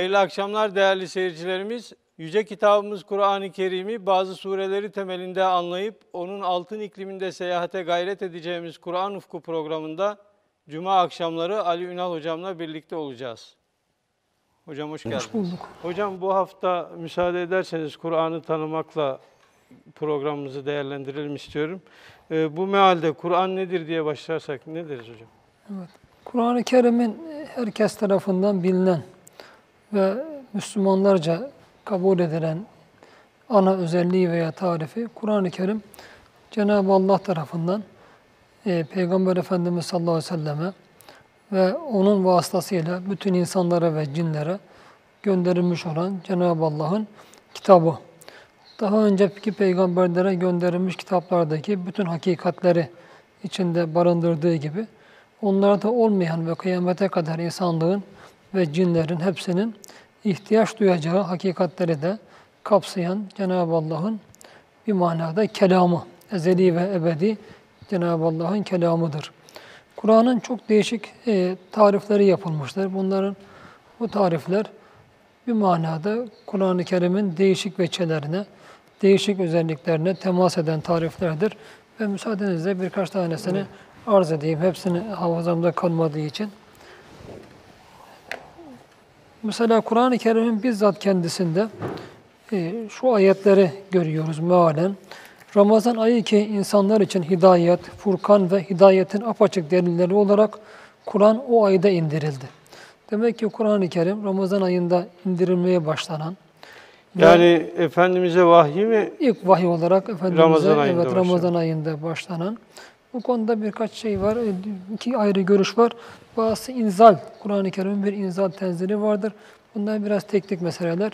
Hayırlı akşamlar değerli seyircilerimiz. Yüce kitabımız Kur'an-ı Kerim'i bazı sureleri temelinde anlayıp onun altın ikliminde seyahate gayret edeceğimiz Kur'an Ufku programında Cuma akşamları Ali Ünal hocamla birlikte olacağız. Hocam hoş geldiniz. Hoş bulduk. Hocam bu hafta müsaade ederseniz Kur'an'ı tanımakla programımızı değerlendirelim istiyorum. Ee, bu mealde Kur'an nedir diye başlarsak ne deriz hocam? Kur'an-ı Kerim'in herkes tarafından bilinen ve Müslümanlarca kabul edilen ana özelliği veya tarifi Kur'an-ı Kerim Cenab-ı Allah tarafından e, Peygamber Efendimiz sallallahu aleyhi ve selleme ve onun vasıtasıyla bütün insanlara ve cinlere gönderilmiş olan Cenab-ı Allah'ın kitabı. Daha önceki peygamberlere gönderilmiş kitaplardaki bütün hakikatleri içinde barındırdığı gibi onlarda olmayan ve kıyamete kadar insanlığın ve cinlerin hepsinin ihtiyaç duyacağı hakikatleri de kapsayan Cenab-ı Allah'ın bir manada kelamı, ezeli ve ebedi Cenab-ı Allah'ın kelamıdır. Kur'an'ın çok değişik e, tarifleri yapılmıştır. Bunların bu tarifler bir manada Kur'an-ı Kerim'in değişik veçelerine, değişik özelliklerine temas eden tariflerdir. Ve müsaadenizle birkaç tanesini arz edeyim. Hepsini hafızamda kalmadığı için. Mesela Kur'an-ı Kerim'in bizzat kendisinde e, şu ayetleri görüyoruz mealen. Ramazan ayı ki insanlar için hidayet, Furkan ve hidayetin apaçık delilleri olarak Kur'an o ayda indirildi. Demek ki Kur'an-ı Kerim Ramazan ayında indirilmeye başlanan Yani Efendimiz'e vahyi mi? ilk vahiy olarak Efendimiz'e Ramazan ayında evet, Ramazan ayında başlanan. Bu konuda birkaç şey var. E, iki ayrı görüş var. Bazısı inzal. Kur'an-ı Kerim'in bir inzal tenzili vardır. Bunlar biraz teknik meseleler.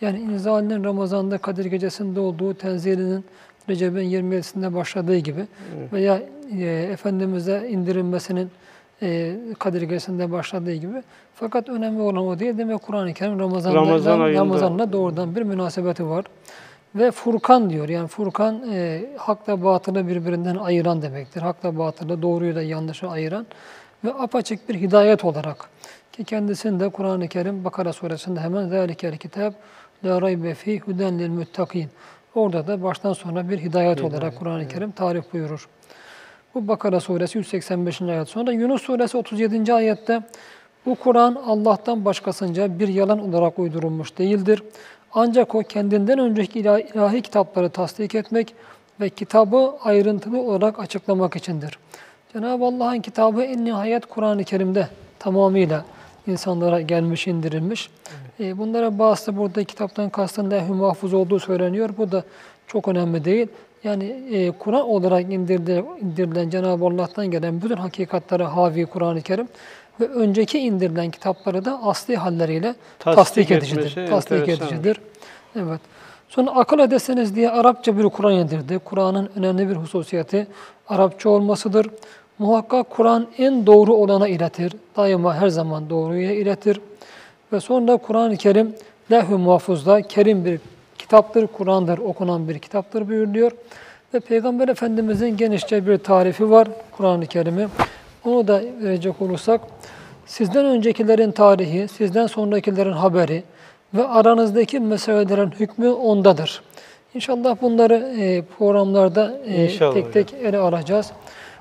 Yani inzalinin Ramazan'da Kadir Gecesi'nde olduğu tenzilinin Recep'in 27'sinde başladığı gibi veya e, Efendimiz'e indirilmesinin e, Kadir Gecesi'nde başladığı gibi. Fakat önemli olan o değil. Demek Kur'an-ı Kerim Ramazan'da, Ramazan. Ramazan'la doğrudan bir münasebeti var. Ve Furkan diyor. Yani Furkan e, hakla batılı birbirinden ayıran demektir. Hakla batılı, doğruyu da yanlışı ayıran ve apaçık bir hidayet olarak ki kendisinde Kur'an-ı Kerim Bakara suresinde hemen zâlikel kitap la raybe fî huden lil muttaqîn. Orada da baştan sona bir hidayet olarak Kur'an-ı Kerim tarif buyurur. Bu Bakara suresi 185. ayet. Sonra Yunus suresi 37. ayette bu Kur'an Allah'tan başkasınca bir yalan olarak uydurulmuş değildir. Ancak o kendinden önceki ilahi, kitapları tasdik etmek ve kitabı ayrıntılı olarak açıklamak içindir. Cenab-ı Allah'ın kitabı en nihayet Kur'an-ı Kerim'de tamamıyla insanlara gelmiş, indirilmiş. E, bunlara bazısı burada kitaptan kastın leh-i mahfuz olduğu söyleniyor. Bu da çok önemli değil. Yani e, Kur'an olarak indirdi, indirilen Cenab-ı Allah'tan gelen bütün hakikatleri havi Kur'an-ı Kerim ve önceki indirilen kitapları da asli halleriyle Tasdik tasdik, edicidir. Tasdik edicidir. Evet. Sonra akıl edesiniz diye Arapça bir Kur'an indirdi. Kur'an'ın önemli bir hususiyeti Arapça olmasıdır. Muhakkak Kur'an en doğru olana iletir. Daima her zaman doğruya iletir. Ve sonra Kur'an-ı Kerim leh-i muhafuzda kerim bir kitaptır, Kur'an'dır, okunan bir kitaptır buyuruluyor. Ve Peygamber Efendimizin genişçe bir tarifi var Kur'an-ı Kerim'i. Onu da verecek olursak, sizden öncekilerin tarihi, sizden sonrakilerin haberi ve aranızdaki meselelerin hükmü ondadır. İnşallah bunları e, programlarda e, İnşallah tek tek ele alacağız.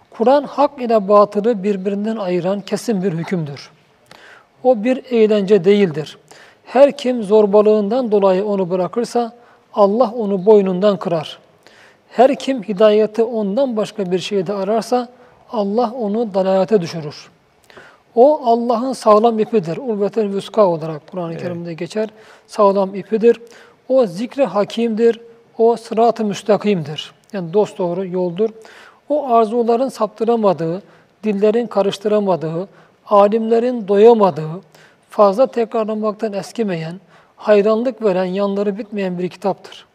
Kur'an hak ile batılı birbirinden ayıran kesin bir hükümdür. O bir eğlence değildir. Her kim zorbalığından dolayı onu bırakırsa Allah onu boynundan kırar. Her kim hidayeti ondan başka bir şeyde ararsa Allah onu dalalete düşürür. O Allah'ın sağlam ipidir. Urvetel vüska olarak Kur'an-ı Kerim'de geçer. Sağlam ipidir. O zikri hakimdir. O sırat-ı müstakimdir. Yani dost doğru yoldur. O arzuların saptıramadığı, dillerin karıştıramadığı, alimlerin doyamadığı, fazla tekrarlamaktan eskimeyen, hayranlık veren, yanları bitmeyen bir kitaptır.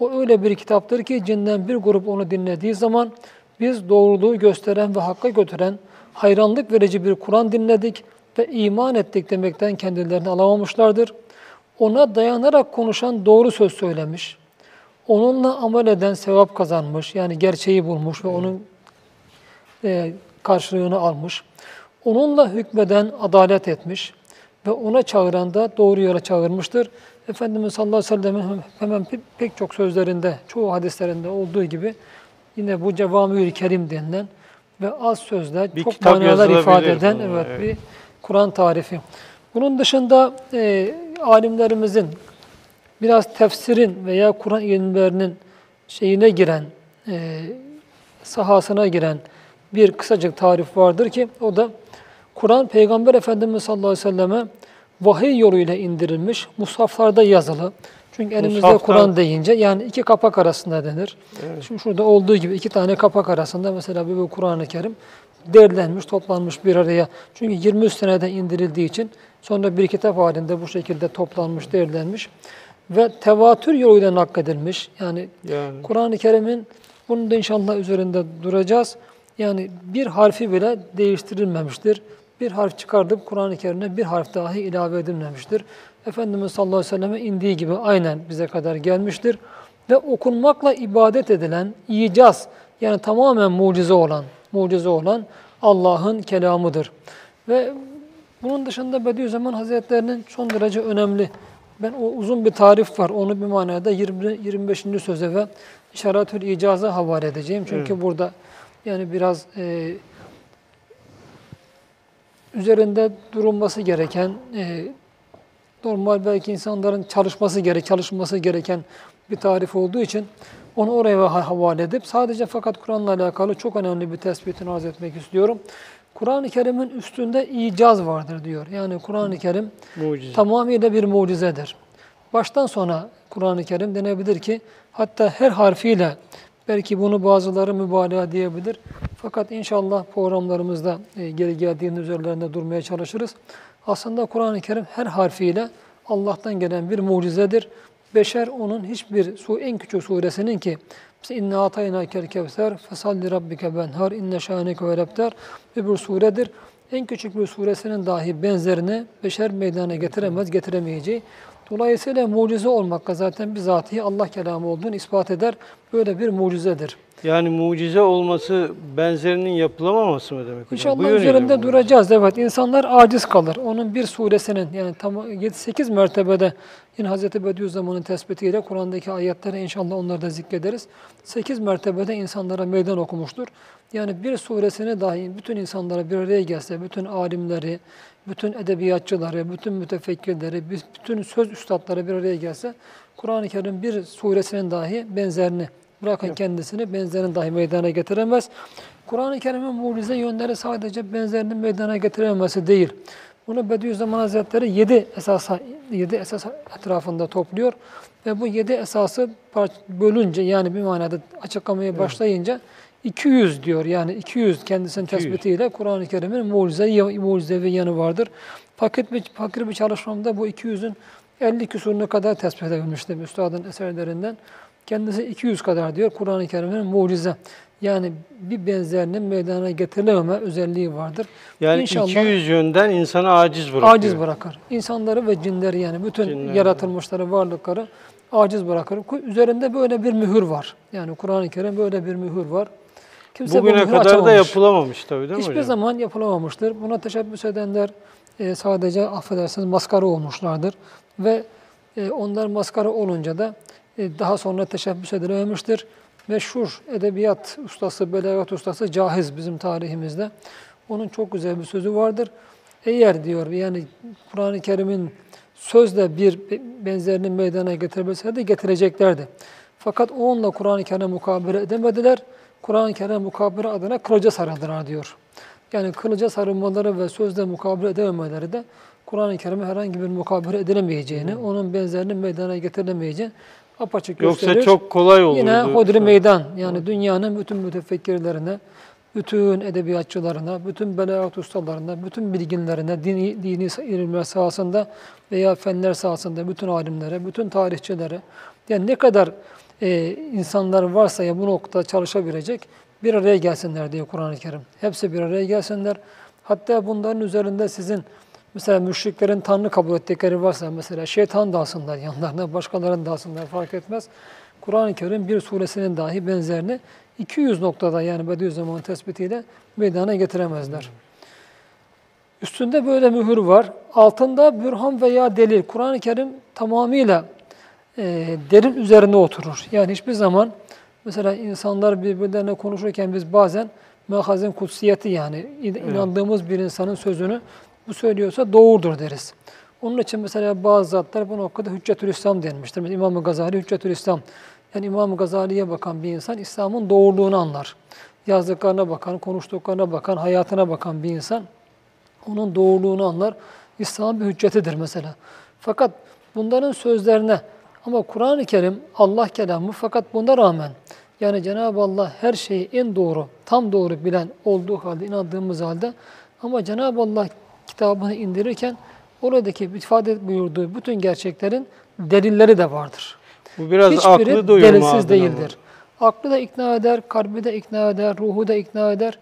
O öyle bir kitaptır ki cinden bir grup onu dinlediği zaman biz doğruluğu gösteren ve hakka götüren hayranlık verici bir Kur'an dinledik ve iman ettik demekten kendilerini alamamışlardır. Ona dayanarak konuşan doğru söz söylemiş. Onunla amel eden sevap kazanmış. Yani gerçeği bulmuş ve onun e, karşılığını almış. Onunla hükmeden adalet etmiş ve ona çağıran da doğru yola çağırmıştır. Efendimiz sallallahu aleyhi ve sellem'in hemen pe- pek çok sözlerinde, çoğu hadislerinde olduğu gibi yine bu cevamül kerim denilen ve az sözle Bir çok manalar ifade eden bununla, evet, evet. bir Kur'an tarifi. Bunun dışında e, alimlerimizin biraz tefsirin veya Kur'an ilimlerinin şeyine giren, e, sahasına giren bir kısacık tarif vardır ki o da Kur'an Peygamber Efendimiz sallallahu aleyhi ve selleme vahiy yoluyla indirilmiş, mushaflarda yazılı. Çünkü elimizde Mushafta- Kur'an deyince yani iki kapak arasında denir. Şimdi şurada olduğu gibi iki tane kapak arasında mesela bir bu Kur'an-ı Kerim derlenmiş, toplanmış bir araya. Çünkü 23 senede indirildiği için sonra bir kitap halinde bu şekilde toplanmış, derlenmiş ve tevatür yoluyla nakledilmiş. Yani Yani Kur'an-ı Kerim'in bunun da inşallah üzerinde duracağız. Yani bir harfi bile değiştirilmemiştir. Bir harf çıkardıp Kur'an-ı Kerim'e bir harf dahi ilave edilmemiştir. Efendimiz sallallahu aleyhi ve selleme indiği gibi aynen bize kadar gelmiştir. Ve okunmakla ibadet edilen icaz yani tamamen mucize olan, mucize olan Allah'ın kelamıdır. Ve bunun dışında Bediüzzaman Hazretlerinin son derece önemli. Ben o uzun bir tarif var. Onu bir manada 20 25. söze ve İşaretül İcaz'a havale edeceğim. Çünkü burada yani biraz e, üzerinde durulması gereken e, normal belki insanların çalışması gerek, çalışması gereken bir tarif olduğu için onu oraya ha- havale edip sadece fakat Kur'an'la alakalı çok önemli bir tespitini arz etmek istiyorum. Kur'an-ı Kerim'in üstünde icaz vardır diyor. Yani Kur'an-ı Kerim mucize. tamamıyla bir mucizedir. Baştan sona Kur'an-ı Kerim denebilir ki hatta her harfiyle belki bunu bazıları mübalağa diyebilir. Fakat inşallah programlarımızda e, geri geldiğinde üzerlerinde durmaya çalışırız. Aslında Kur'an-ı Kerim her harfiyle Allah'tan gelen bir mucizedir. Beşer onun hiçbir su en küçük suresinin ki inna atayna kel kevser fesalli rabbike benhar inne şaneke ve lebter bir suredir. En küçük bir suresinin dahi benzerini beşer meydana getiremez, getiremeyeceği. Dolayısıyla mucize olmakla zaten bizatihi Allah kelamı olduğunu ispat eder. Böyle bir mucizedir. Yani mucize olması benzerinin yapılamaması mı demek? Bu İnşallah yönüyle üzerinde mi? duracağız. Evet insanlar aciz kalır. Onun bir suresinin yani tam 7-8 mertebede yine Hz. Bediüzzaman'ın tespitiyle Kur'an'daki ayetleri inşallah onları da zikrederiz. 8 mertebede insanlara meydan okumuştur. Yani bir suresini dahi bütün insanlara bir araya gelse, bütün alimleri, bütün edebiyatçıları, bütün mütefekkirleri, bütün söz üstadları bir araya gelse, Kur'an-ı Kerim bir suresinin dahi benzerini Bırakın kendisini benzerini dahi meydana getiremez. Kur'an-ı Kerim'in mucize yönleri sadece benzerinin meydana getirememesi değil. Bunu Bediüzzaman Hazretleri yedi esasa, yedi esas etrafında topluyor. Ve bu yedi esası bölünce yani bir manada açıklamaya başlayınca 200 diyor. Yani 200 kendisinin 200. tespitiyle Kur'an-ı Kerim'in mucize, mucizevi yanı vardır. Fakir bir, fakir bir çalışmamda bu 200'ün 50 küsuruna kadar tespit edilmiştim üstadın eserlerinden. Kendisi 200 kadar diyor Kur'an-ı Kerim'in mucize. Yani bir benzerinin meydana getirilememe özelliği vardır. Yani İnşallah 200 yönden insanı aciz bırakıyor. aciz bırakır. İnsanları ve cinleri yani bütün Cinleri. yaratılmışları, varlıkları aciz bırakır. Üzerinde böyle bir mühür var. Yani Kur'an-ı Kerim böyle bir mühür var. Kimse bu Bugüne kadar da yapılamamış tabii değil mi Hiçbir hocam? zaman yapılamamıştır. Buna teşebbüs edenler e, sadece affedersiniz maskara olmuşlardır. Ve e, onlar maskara olunca da e, daha sonra teşebbüs edilememiştir. Meşhur edebiyat ustası, belagat ustası Cahiz bizim tarihimizde. Onun çok güzel bir sözü vardır. Eğer diyor yani Kur'an-ı Kerim'in sözle bir benzerini meydana getirmeseydi getireceklerdi. Fakat onunla Kur'an-ı Kerim'e mukabele edemediler. Kur'an-ı Kerim mukabele adına kılıca sarıldılar diyor. Yani kılıca sarılmaları ve sözle mukabele edememeleri de Kur'an-ı Kerim'e herhangi bir mukabele edilemeyeceğini, onun benzerini meydana getirilemeyeceğini apaçık Yoksa gösteriyor. çok kolay olurdu. Yine hodri meydan yani dünyanın bütün mütefekkirlerine, bütün edebiyatçılarına, bütün belagat ustalarına, bütün bilginlerine, dini, dini ilimler sahasında veya fenler sahasında bütün alimlere, bütün tarihçilere yani ne kadar e, insanlar varsa ya bu noktada çalışabilecek bir araya gelsinler diyor Kur'an-ı Kerim. Hepsi bir araya gelsinler. Hatta bunların üzerinde sizin mesela müşriklerin Tanrı kabul ettikleri varsa mesela şeytan da alsınlar yanlarına, başkalarını da alsınlar fark etmez. Kur'an-ı Kerim bir suresinin dahi benzerini 200 noktada yani Bediüzzaman'ın tespitiyle meydana getiremezler. Üstünde böyle mühür var. Altında bürhan veya delil. Kur'an-ı Kerim tamamıyla e, derin üzerine oturur. Yani hiçbir zaman mesela insanlar birbirlerine konuşurken biz bazen mehazin kutsiyeti yani inandığımız bir insanın sözünü bu söylüyorsa doğrudur deriz. Onun için mesela bazı zatlar bu noktada Hüccetül İslam denmiştir. Mesela İmam-ı Gazali Hüccetül İslam. Yani İmam-ı Gazali'ye bakan bir insan İslam'ın doğruluğunu anlar. Yazdıklarına bakan, konuştuklarına bakan, hayatına bakan bir insan onun doğruluğunu anlar. İslam'ın bir hüccetidir mesela. Fakat bunların sözlerine ama Kur'an-ı Kerim Allah kelamı fakat buna rağmen yani Cenab-ı Allah her şeyi en doğru, tam doğru bilen olduğu halde, inandığımız halde ama Cenab-ı Allah kitabını indirirken oradaki ifade buyurduğu bütün gerçeklerin delilleri de vardır. Bu biraz Hiçbiri aklı doyurma delilsiz değildir. Aklı da ikna eder, kalbi de ikna eder, ruhu da ikna eder.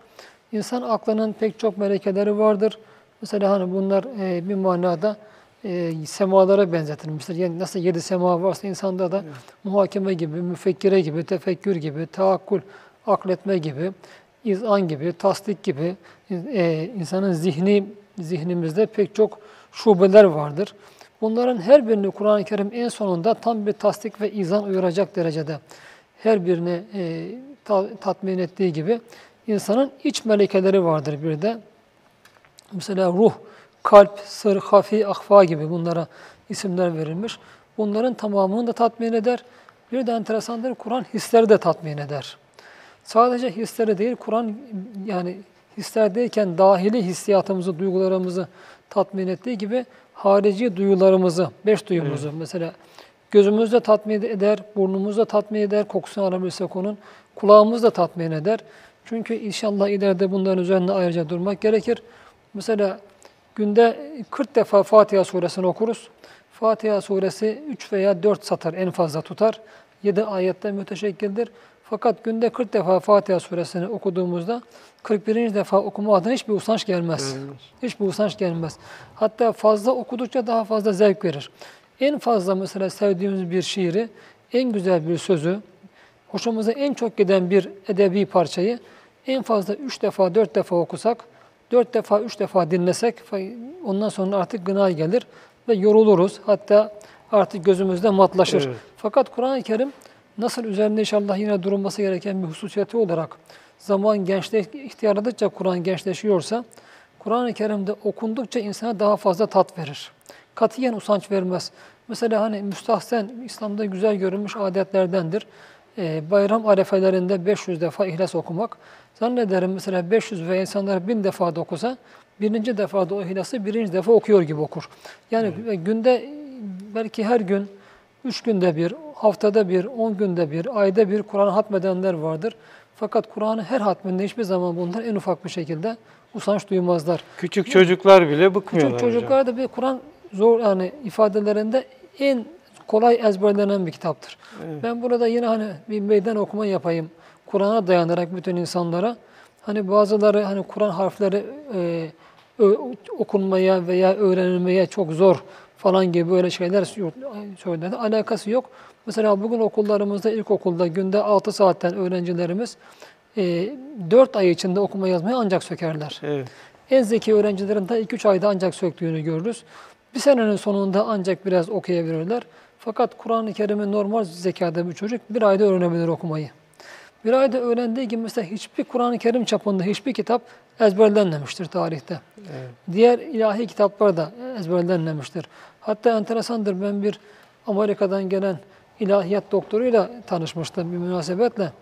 İnsan aklının pek çok melekeleri vardır. Mesela hani bunlar e, bir manada e, semalara benzetilmiştir. Yani nasıl yedi sema varsa insanda da muhakeme gibi, müfekkire gibi, tefekkür gibi, taakkul, akletme gibi, izan gibi, tasdik gibi e, insanın zihni zihnimizde pek çok şubeler vardır. Bunların her birini Kur'an-ı Kerim en sonunda tam bir tasdik ve izan uyaracak derecede her birini e, ta- tatmin ettiği gibi insanın iç melekeleri vardır bir de. Mesela ruh, kalp, sır, hafi, ahfa gibi bunlara isimler verilmiş. Bunların tamamını da tatmin eder. Bir de enteresandır Kur'an hisleri de tatmin eder. Sadece hisleri değil Kur'an yani hislerdeyken dahili hissiyatımızı, duygularımızı tatmin ettiği gibi harici duyularımızı, beş duyumuzu mesela gözümüz de tatmin eder, burnumuz da tatmin eder, kokusunu alabilirsek onun, kulağımız da tatmin eder. Çünkü inşallah ileride bunların üzerinde ayrıca durmak gerekir. Mesela günde 40 defa Fatiha suresini okuruz. Fatiha suresi 3 veya 4 satır en fazla tutar. 7 ayetten müteşekkildir. Fakat günde 40 defa Fatiha suresini okuduğumuzda 41. defa okuma adına hiçbir usanç gelmez. Hiçbir usanç gelmez. Hatta fazla okudukça daha fazla zevk verir. En fazla mesela sevdiğimiz bir şiiri, en güzel bir sözü, hoşumuza en çok giden bir edebi parçayı en fazla 3 defa, 4 defa okusak, 4 defa, 3 defa dinlesek ondan sonra artık gına gelir ve yoruluruz. Hatta artık gözümüzde matlaşır. Evet. Fakat Kur'an-ı Kerim nasıl üzerinde inşallah yine durulması gereken bir hususiyeti olarak zaman gençleş, ihtiyarladıkça Kur'an gençleşiyorsa, Kur'an-ı Kerim'de okundukça insana daha fazla tat verir. Katiyen usanç vermez. Mesela hani müstahsen, İslam'da güzel görülmüş adetlerdendir. Ee, bayram arefelerinde 500 defa ihlas okumak. Zannederim mesela 500 ve insanlar 1000 defa da okusa, birinci defada o ihlası birinci defa okuyor gibi okur. Yani günde belki her gün, üç günde bir, haftada bir, on günde bir, ayda bir Kur'an hatmedenler vardır. Fakat Kur'an'ı her hatminde hiçbir zaman bunlar en ufak bir şekilde usanç duymazlar. Küçük çocuklar bile bıkmıyorlar Küçük çocuklar da bir Kur'an zor yani ifadelerinde en kolay ezberlenen bir kitaptır. Ben burada yine hani bir meydan okuma yapayım. Kur'an'a dayanarak bütün insanlara. Hani bazıları hani Kur'an harfleri e, okunmaya veya öğrenilmeye çok zor falan gibi böyle şeyler söyledi. Alakası yok. Mesela bugün okullarımızda ilkokulda günde 6 saatten öğrencilerimiz e, 4 ay içinde okuma yazmayı ancak sökerler. Evet. En zeki öğrencilerin de 2-3 ayda ancak söktüğünü görürüz. Bir senenin sonunda ancak biraz okuyabilirler. Fakat Kur'an-ı Kerim'in normal zekada bir çocuk bir ayda öğrenebilir okumayı. Bir ayda öğrendiği gibi mesela hiçbir Kur'an-ı Kerim çapında hiçbir kitap ezberlenmemiştir tarihte. Diğer ilahi kitaplar da ezberlenmemiştir. Hatta enteresandır ben bir Amerika'dan gelen ilahiyat doktoruyla tanışmıştım bir münasebetle.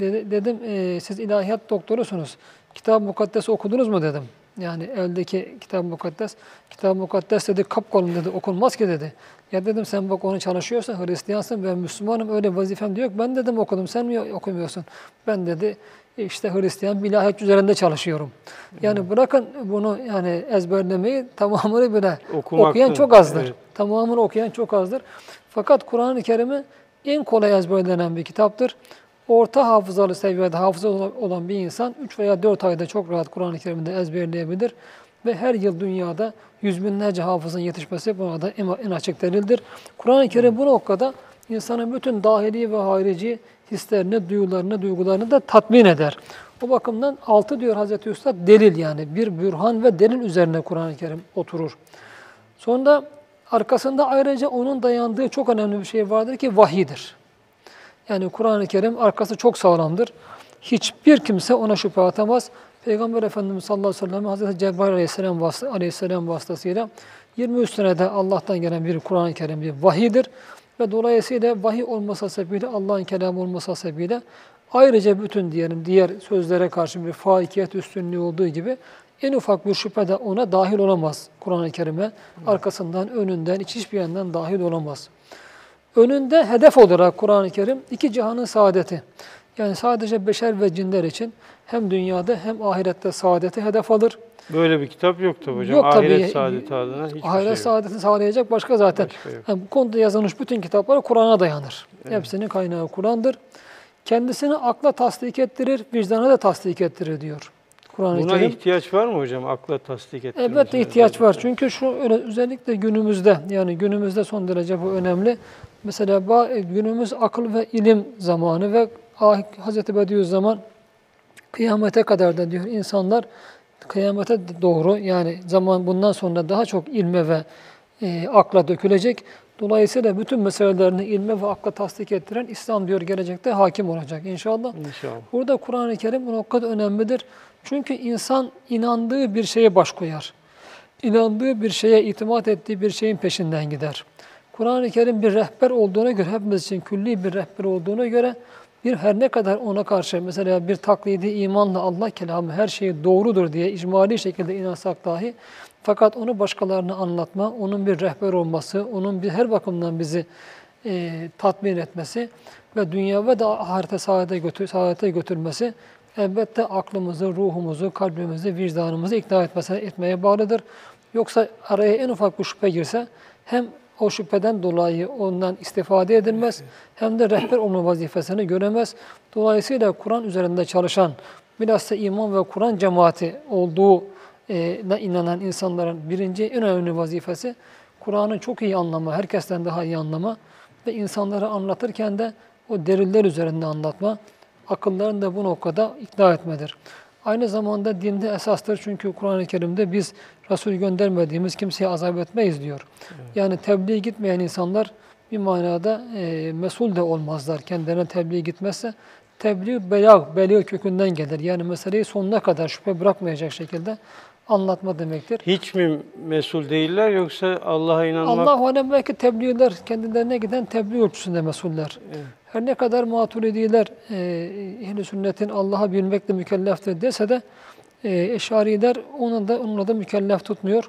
Dedi- dedim "Ee, siz ilahiyat doktorusunuz. Kitab-ı Mukaddes okudunuz mu dedim. Yani eldeki Kitab-ı Mukaddes. Kitab-ı Mukaddes dedi kapkalın dedi okunmaz ki dedi. Ya dedim sen bak onu çalışıyorsan Hristiyansın ben Müslümanım öyle vazifem diyor. Ben dedim okudum sen mi okumuyorsun? Ben dedi işte Hristiyan bir ilahiyat üzerinde çalışıyorum. Yani bırakın bunu yani ezberlemeyi tamamını bile Okumaktan, okuyan çok azdır. evet. Tamamını okuyan çok azdır. Fakat Kur'an-ı Kerim'i en kolay ezberlenen bir kitaptır. Orta hafızalı seviyede hafıza olan bir insan 3 veya 4 ayda çok rahat Kur'an-ı Kerim'de ezberleyebilir. Ve her yıl dünyada yüz binlerce hafızın yetişmesi buna da en açık delildir. Kur'an-ı Kerim bu noktada insanın bütün dahili ve harici hislerini, duyularını, duygularını da tatmin eder. O bakımdan altı diyor Hazreti Üstad delil yani bir bürhan ve delil üzerine Kur'an-ı Kerim oturur. Sonra arkasında ayrıca onun dayandığı çok önemli bir şey vardır ki vahidir. Yani Kur'an-ı Kerim arkası çok sağlamdır. Hiçbir kimse ona şüphe atamaz. Peygamber Efendimiz sallallahu aleyhi ve sellem Hazreti Cebrail aleyhisselam, vasıta, aleyhisselam vasıtasıyla 23 senede Allah'tan gelen bir Kur'an-ı Kerim bir vahidir. Ve dolayısıyla vahiy olmasa sebebiyle, Allah'ın kelamı olmasa sebebiyle ayrıca bütün diyelim diğer sözlere karşı bir faikiyet üstünlüğü olduğu gibi en ufak bir şüphe de ona dahil olamaz Kur'an-ı Kerim'e. Arkasından, önünden, hiç hiçbir yandan dahil olamaz. Önünde hedef olarak Kur'an-ı Kerim iki cihanın saadeti. Yani sadece beşer ve cinler için hem dünyada hem ahirette saadeti hedef alır. Böyle bir kitap yok tabii hocam. Yok tabii. Ahiret saadeti adına hiçbir Ahiret şey yok. saadeti sağlayacak başka zaten. Başka yok. Yani bu konuda yazılmış bütün kitaplar Kur'an'a dayanır. Hepsinin kaynağı Kur'an'dır. Kendisini akla tasdik ettirir, vicdana da tasdik ettirir diyor Kur'an-ı Buna Kerim. ihtiyaç var mı hocam? Akla tasdik ettirmesine. Elbette ihtiyaç var. Çünkü şu özellikle günümüzde yani günümüzde son derece bu önemli. Mesela günümüz akıl ve ilim zamanı ve Hazreti Bediüzzaman kıyamete kadar da diyor insanlar kıyamete doğru yani zaman bundan sonra daha çok ilme ve e, akla dökülecek. Dolayısıyla bütün meselelerini ilme ve akla tasdik ettiren İslam diyor gelecekte hakim olacak inşallah. İnşallah. Burada Kur'an-ı Kerim bu noktada önemlidir. Çünkü insan inandığı bir şeye baş koyar. İnandığı bir şeye, itimat ettiği bir şeyin peşinden gider. Kur'an-ı Kerim bir rehber olduğuna göre, hepimiz için külli bir rehber olduğuna göre bir her ne kadar ona karşı mesela bir taklidi imanla Allah kelamı her şey doğrudur diye icmali şekilde inansak dahi fakat onu başkalarına anlatma, onun bir rehber olması, onun bir her bakımdan bizi e, tatmin etmesi ve dünya ve de ahirete saadete, götür, saadete götürmesi elbette aklımızı, ruhumuzu, kalbimizi, vicdanımızı ikna etmesine, etmeye bağlıdır. Yoksa araya en ufak bir şüphe girse hem o şüpheden dolayı ondan istifade edilmez hem de rehber olma vazifesini göremez. Dolayısıyla Kur'an üzerinde çalışan, bilhassa iman ve Kur'an cemaati olduğu e, na inanan insanların birinci en önemli vazifesi Kur'an'ı çok iyi anlama, herkesten daha iyi anlama ve insanlara anlatırken de o deliller üzerinde anlatma, akıllarını da bu noktada ikna etmedir. Aynı zamanda dinde esastır çünkü Kur'an-ı Kerim'de biz Resul göndermediğimiz kimseye azap etmeyiz diyor. Yani tebliğ gitmeyen insanlar bir manada e, mesul de olmazlar. Kendilerine tebliğ gitmezse tebliğ belag, belag kökünden gelir. Yani meseleyi sonuna kadar şüphe bırakmayacak şekilde anlatma demektir. Hiç mi mesul değiller yoksa Allah'a inanmak Allah alem belki tebliğler kendilerine giden tebliğ ölçüsünde mesuller. Evet. Her ne kadar maturidiler e, ehl sünnetin Allah'a bilmekle mükelleftir dese de eşariler onu da onunla da mükellef tutmuyor.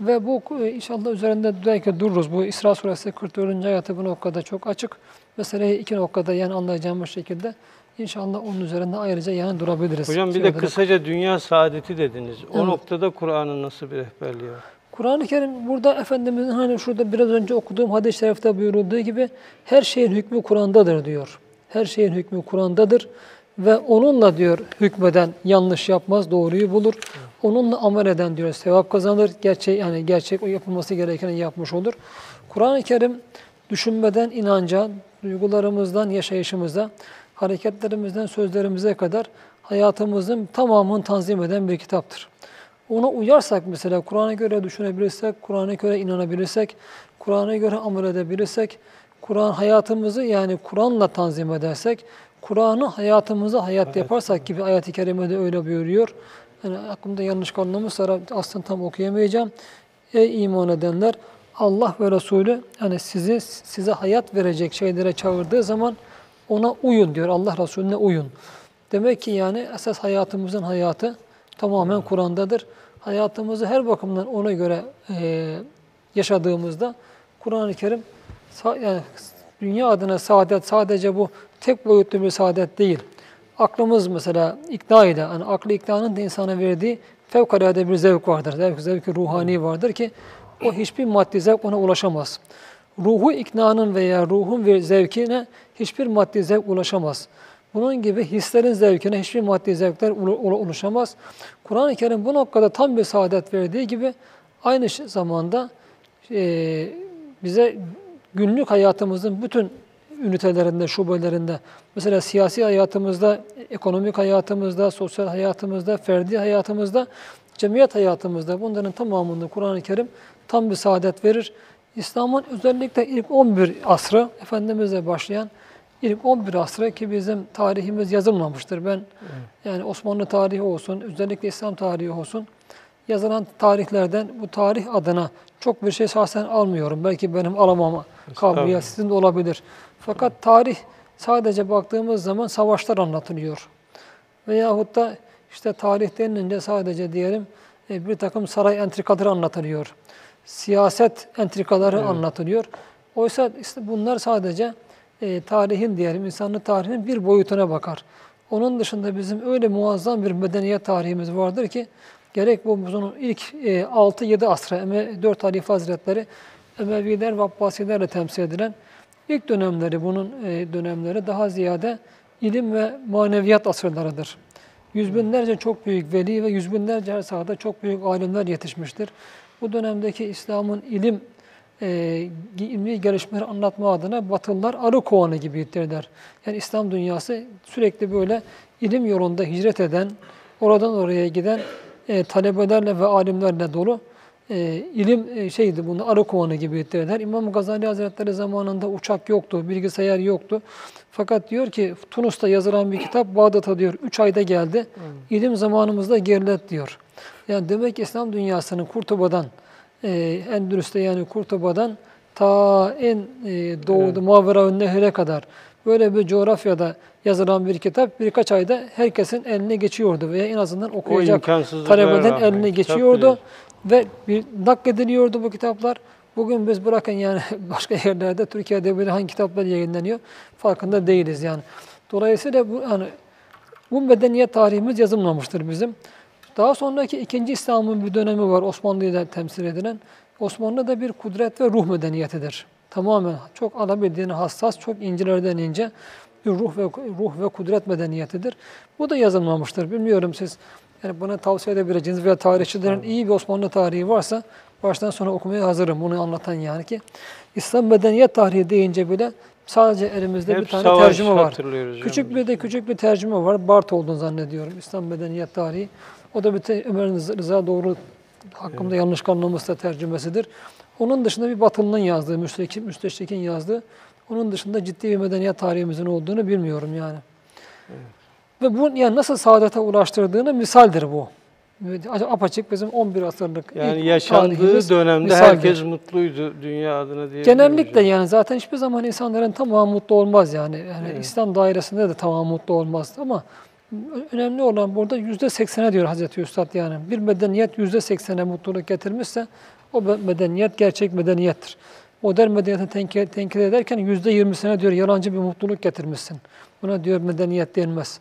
Ve bu e, inşallah üzerinde belki dururuz. Bu İsra suresi 44. ayeti bu noktada çok açık. Meseleyi iki noktada yani anlayacağımız şekilde inşallah onun üzerinde ayrıca yani durabiliriz. Hocam bir de kısaca dünya saadeti dediniz. O Evet. noktada Kur'an'ın nasıl bir rehberliği var? Kur'an-ı Kerim burada Efendimizin hani şurada biraz önce okuduğum hadis-i şerifte buyurulduğu gibi her şeyin hükmü Kur'an'dadır diyor. Her şeyin hükmü Kur'an'dadır ve onunla diyor hükmeden yanlış yapmaz, doğruyu bulur. Onunla amel eden diyor sevap kazanır. Gerçek yani gerçek yapılması gerekeni yapmış olur. Kur'an-ı Kerim düşünmeden inanca, duygularımızdan yaşayışımıza, hareketlerimizden sözlerimize kadar hayatımızın tamamını tanzim eden bir kitaptır. Ona uyarsak mesela Kur'an'a göre düşünebilirsek, Kur'an'a göre inanabilirsek, Kur'an'a göre amel edebilirsek, Kur'an hayatımızı yani Kur'an'la tanzim edersek, Kur'an'ı hayatımıza hayat yaparsak gibi ayet-i kerimede öyle buyuruyor. Yani aklımda yanlış kalmamışsa aslında tam okuyamayacağım. Ey iman edenler Allah ve Resulü yani sizi size hayat verecek şeylere çağırdığı zaman ona uyun diyor. Allah Resulüne uyun. Demek ki yani esas hayatımızın hayatı tamamen Kur'an'dadır. Hayatımızı her bakımdan ona göre e, yaşadığımızda Kur'an-ı Kerim yani dünya adına saadet sadece bu tek boyutlu bir saadet değil. Aklımız mesela ikna ile, yani aklı iknanın da insana verdiği fevkalade bir zevk vardır. Zevk, zevki ruhani vardır ki o hiçbir maddi zevk ona ulaşamaz. Ruhu iknanın veya ruhun ve zevkine hiçbir maddi zevk ulaşamaz. Bunun gibi hislerin zevkine hiçbir maddi zevkler ulaşamaz. Kur'an-ı Kerim bu noktada tam bir saadet verdiği gibi aynı zamanda e, bize günlük hayatımızın bütün ünitelerinde, şubelerinde, mesela siyasi hayatımızda, ekonomik hayatımızda, sosyal hayatımızda, ferdi hayatımızda, cemiyet hayatımızda bunların tamamında Kur'an-ı Kerim tam bir saadet verir. İslam'ın özellikle ilk 11 asrı, Efendimiz'le başlayan ilk 11 asrı ki bizim tarihimiz yazılmamıştır. Ben yani Osmanlı tarihi olsun, özellikle İslam tarihi olsun, yazılan tarihlerden bu tarih adına çok bir şey şahsen almıyorum. Belki benim alamama kabiliyet sizin de olabilir. Fakat tarih sadece baktığımız zaman savaşlar anlatılıyor. Veyahut da işte tarih denilince sadece diyelim e, bir takım saray entrikaları anlatılıyor. Siyaset entrikaları anlatılıyor. Oysa işte bunlar sadece e, tarihin diyelim, insanlık tarihinin bir boyutuna bakar. Onun dışında bizim öyle muazzam bir medeniyet tarihimiz vardır ki gerek bu bunun ilk e, 6-7 asrı, Eme, 4 Halife Hazretleri, Emeviler ve Abbasilerle temsil edilen ilk dönemleri, bunun e, dönemleri daha ziyade ilim ve maneviyat asırlarıdır. Yüz binlerce çok büyük veli ve yüz binlerce her sahada çok büyük alimler yetişmiştir. Bu dönemdeki İslam'ın ilim e, ilmi gelişmeleri anlatma adına Batılılar arı kovanı gibiydiler. Yani İslam dünyası sürekli böyle ilim yolunda hicret eden, oradan oraya giden e, talebelerle ve alimlerle dolu e, ilim şeydi bunu arı kovanı gibiydiler. İmam Gazali Hazretleri zamanında uçak yoktu, bilgisayar yoktu. Fakat diyor ki Tunus'ta yazılan bir kitap Bağdat'a diyor 3 ayda geldi. İlim zamanımızda gerilet diyor. Yani demek ki İslam dünyasının Kurtuba'dan e, Endülüs'te yani Kurtuba'dan ta en e, doğuda. Mavera Nehir'e kadar böyle bir coğrafyada yazılan bir kitap birkaç ayda herkesin eline geçiyordu veya en azından okuyacak talebeden eline geçiyordu ve bir naklediliyordu bu kitaplar. Bugün biz bırakın yani başka yerlerde Türkiye'de böyle hangi kitaplar yayınlanıyor farkında değiliz yani. Dolayısıyla bu yani bu medeniyet tarihimiz yazılmamıştır bizim. Daha sonraki ikinci İslam'ın bir dönemi var Osmanlı'yla temsil edilen. Osmanlı da bir kudret ve ruh medeniyetidir. Tamamen çok alabildiğini hassas, çok incelerden ince bir ruh ve ruh ve kudret medeniyetidir. Bu da yazılmamıştır. Bilmiyorum siz yani bana tavsiye edebileceğiniz veya tarihçilerin iyi bir Osmanlı tarihi varsa baştan sona okumaya hazırım. Bunu anlatan yani ki İslam medeniyet tarihi deyince bile sadece elimizde Hep bir tane tercüme var. Küçük bir de küçük bir tercüme var. Bart olduğunu zannediyorum. İslam medeniyet tarihi. O da bir te, Ömer Rıza Doğru hakkında evet. yanlış kalmaması tercümesidir. Onun dışında bir Batılı'nın yazdığı, Müsteşrik'in Müsteşrik'in yazdığı, onun dışında ciddi bir medeniyet tarihimizin olduğunu bilmiyorum yani. Evet. Ve bu yani nasıl saadete ulaştırdığını misaldir bu. Apaçık bizim 11 asırlık Yani yaşandığı dönemde misaldir. herkes mutluydu dünya adına diye. Genellikle yani zaten hiçbir zaman insanların tamam mutlu olmaz yani. yani evet. İslam dairesinde de tamam mutlu olmaz ama önemli olan burada yüzde seksene diyor Hazreti Üstad yani. Bir medeniyet yüzde seksene mutluluk getirmişse o medeniyet gerçek medeniyettir. Modern medeniyeti tenkit, tenkit ederken yüzde yirmisine diyor yalancı bir mutluluk getirmişsin. Buna diyor medeniyet denmez.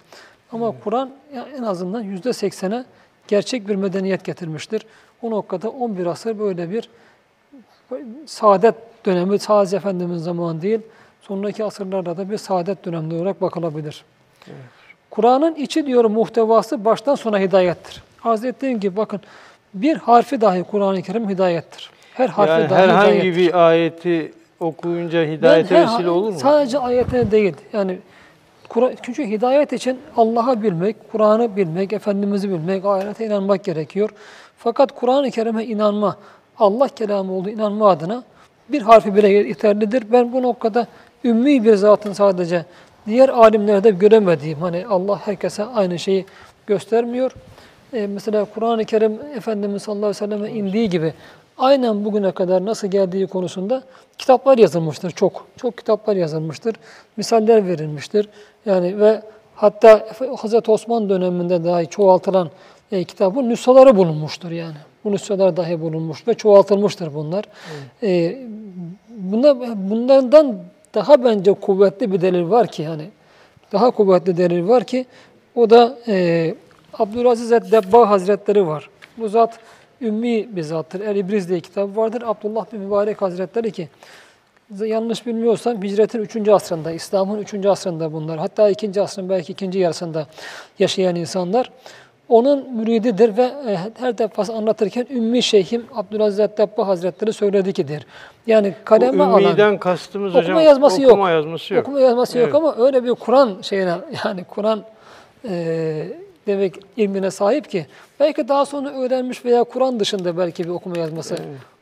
Ama hmm. Kur'an en azından yüzde seksene gerçek bir medeniyet getirmiştir. O noktada 11 asır böyle bir saadet dönemi, sadece Efendimiz zamanı değil, sonraki asırlarda da bir saadet dönemi olarak bakılabilir. Evet. Kur'an'ın içi diyor muhtevası baştan sona hidayettir. Arz ettiğim gibi bakın bir harfi dahi Kur'an-ı Kerim hidayettir. Her harfi yani dahi herhangi hidayettir. bir ayeti okuyunca hidayete vesile olur mu? Sadece ayetine değil. Yani çünkü hidayet için Allah'ı bilmek, Kur'an'ı bilmek, Efendimiz'i bilmek, ahirete inanmak gerekiyor. Fakat Kur'an-ı Kerim'e inanma, Allah kelamı olduğu inanma adına bir harfi bile yeterlidir. Ben bu noktada ümmi bir zatın sadece diğer alimlerde göremediğim, hani Allah herkese aynı şeyi göstermiyor. Ee, mesela Kur'an-ı Kerim Efendimiz sallallahu aleyhi ve selleme indiği gibi aynen bugüne kadar nasıl geldiği konusunda kitaplar yazılmıştır çok. Çok kitaplar yazılmıştır. Misaller verilmiştir. Yani ve hatta Hazreti Osman döneminde dahi çoğaltılan e, kitabın nüshaları bulunmuştur yani. Bu nüshalar dahi bulunmuş ve çoğaltılmıştır bunlar. Evet. E, bunda, bunlardan daha bence kuvvetli bir delil var ki hani daha kuvvetli delil var ki o da e, Abdülaziz Eddebba Hazretleri var. Bu zat ümmi bir zattır. El-İbriz diye kitap vardır. Abdullah bin Mübarek Hazretleri ki yanlış bilmiyorsam hicretin 3. asrında, İslam'ın 3. asrında bunlar. Hatta 2. asrın belki ikinci yarısında yaşayan insanlar. onun mürididir ve e, her defasında anlatırken Ümmi Şeyhim Abdülaziz Eddebba Hazretleri söyledi kidir. Yani Bu kaleme alan ümmiden kastımız okuma hocam yazması yok. okuma yazması yok. Okuma yazması Evet. yok ama öyle bir Kur'an şeyine yani Kur'an e, demek ilmine sahip ki belki daha sonra öğrenmiş veya Kur'an dışında belki bir okuma yazması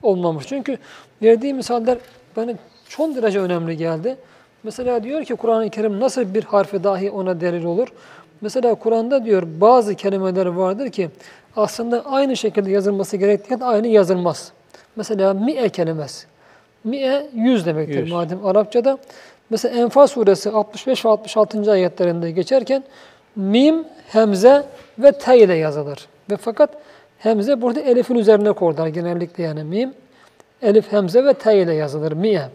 olmamış. Çünkü verdiği misaller bana çok derece önemli geldi. Mesela diyor ki Kur'an-ı Kerim nasıl bir harfi dahi ona delil olur? Mesela Kur'an'da diyor bazı kelimeler vardır ki aslında aynı şekilde yazılması gerektiğinde aynı yazılmaz. Mesela mi'e kelimesi. Mi'e yüz demektir Yüz. madem Arapçada. Mesela Enfal suresi 65 ve 66. ayetlerinde geçerken mim, hemze ve te ile yazılır. Ve fakat hemze burada elifin üzerine korlar genellikle yani mim, elif, hemze ve te ile yazılır mi'e.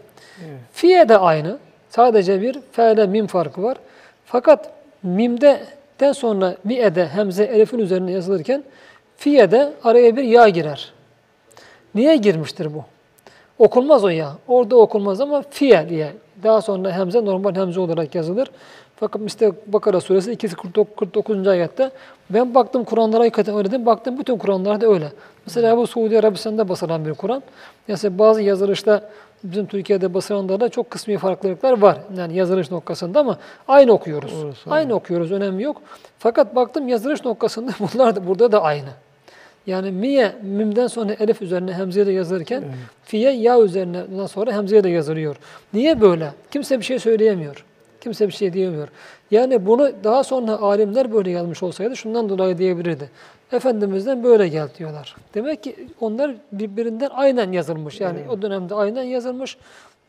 Fi'ye de aynı. Sadece bir fe ile mim farkı var. Fakat mimde den sonra mi'ede hemze elifin üzerine yazılırken fi'ye araya bir ya girer. Niye girmiştir bu? Okunmaz o ya. Orada okunmaz ama fiye diye. Daha sonra hemze normal hemze olarak yazılır. Fakat işte Bakara suresi 249. 49. ayette ben baktım Kur'anlara hakikaten öyle dedim. Baktım bütün Kur'anlarda öyle. Mesela bu Suudi Arabistan'da basılan bir Kur'an. Mesela bazı yazılışta bizim Türkiye'de basılanlarda çok kısmi farklılıklar var. Yani yazılış noktasında ama aynı okuyoruz. Orası aynı okuyoruz. Önemi yok. Fakat baktım yazılış noktasında bunlar da burada da aynı. Yani miye, mimden sonra elif üzerine hemzeye de yazılırken fiye ya üzerine sonra hemzeye de yazılıyor. Niye böyle? Kimse bir şey söyleyemiyor. Kimse bir şey diyemiyor. Yani bunu daha sonra alimler böyle yazmış olsaydı şundan dolayı diyebilirdi. Efendimizden böyle gel diyorlar. Demek ki onlar birbirinden aynen yazılmış. Yani o dönemde aynen yazılmış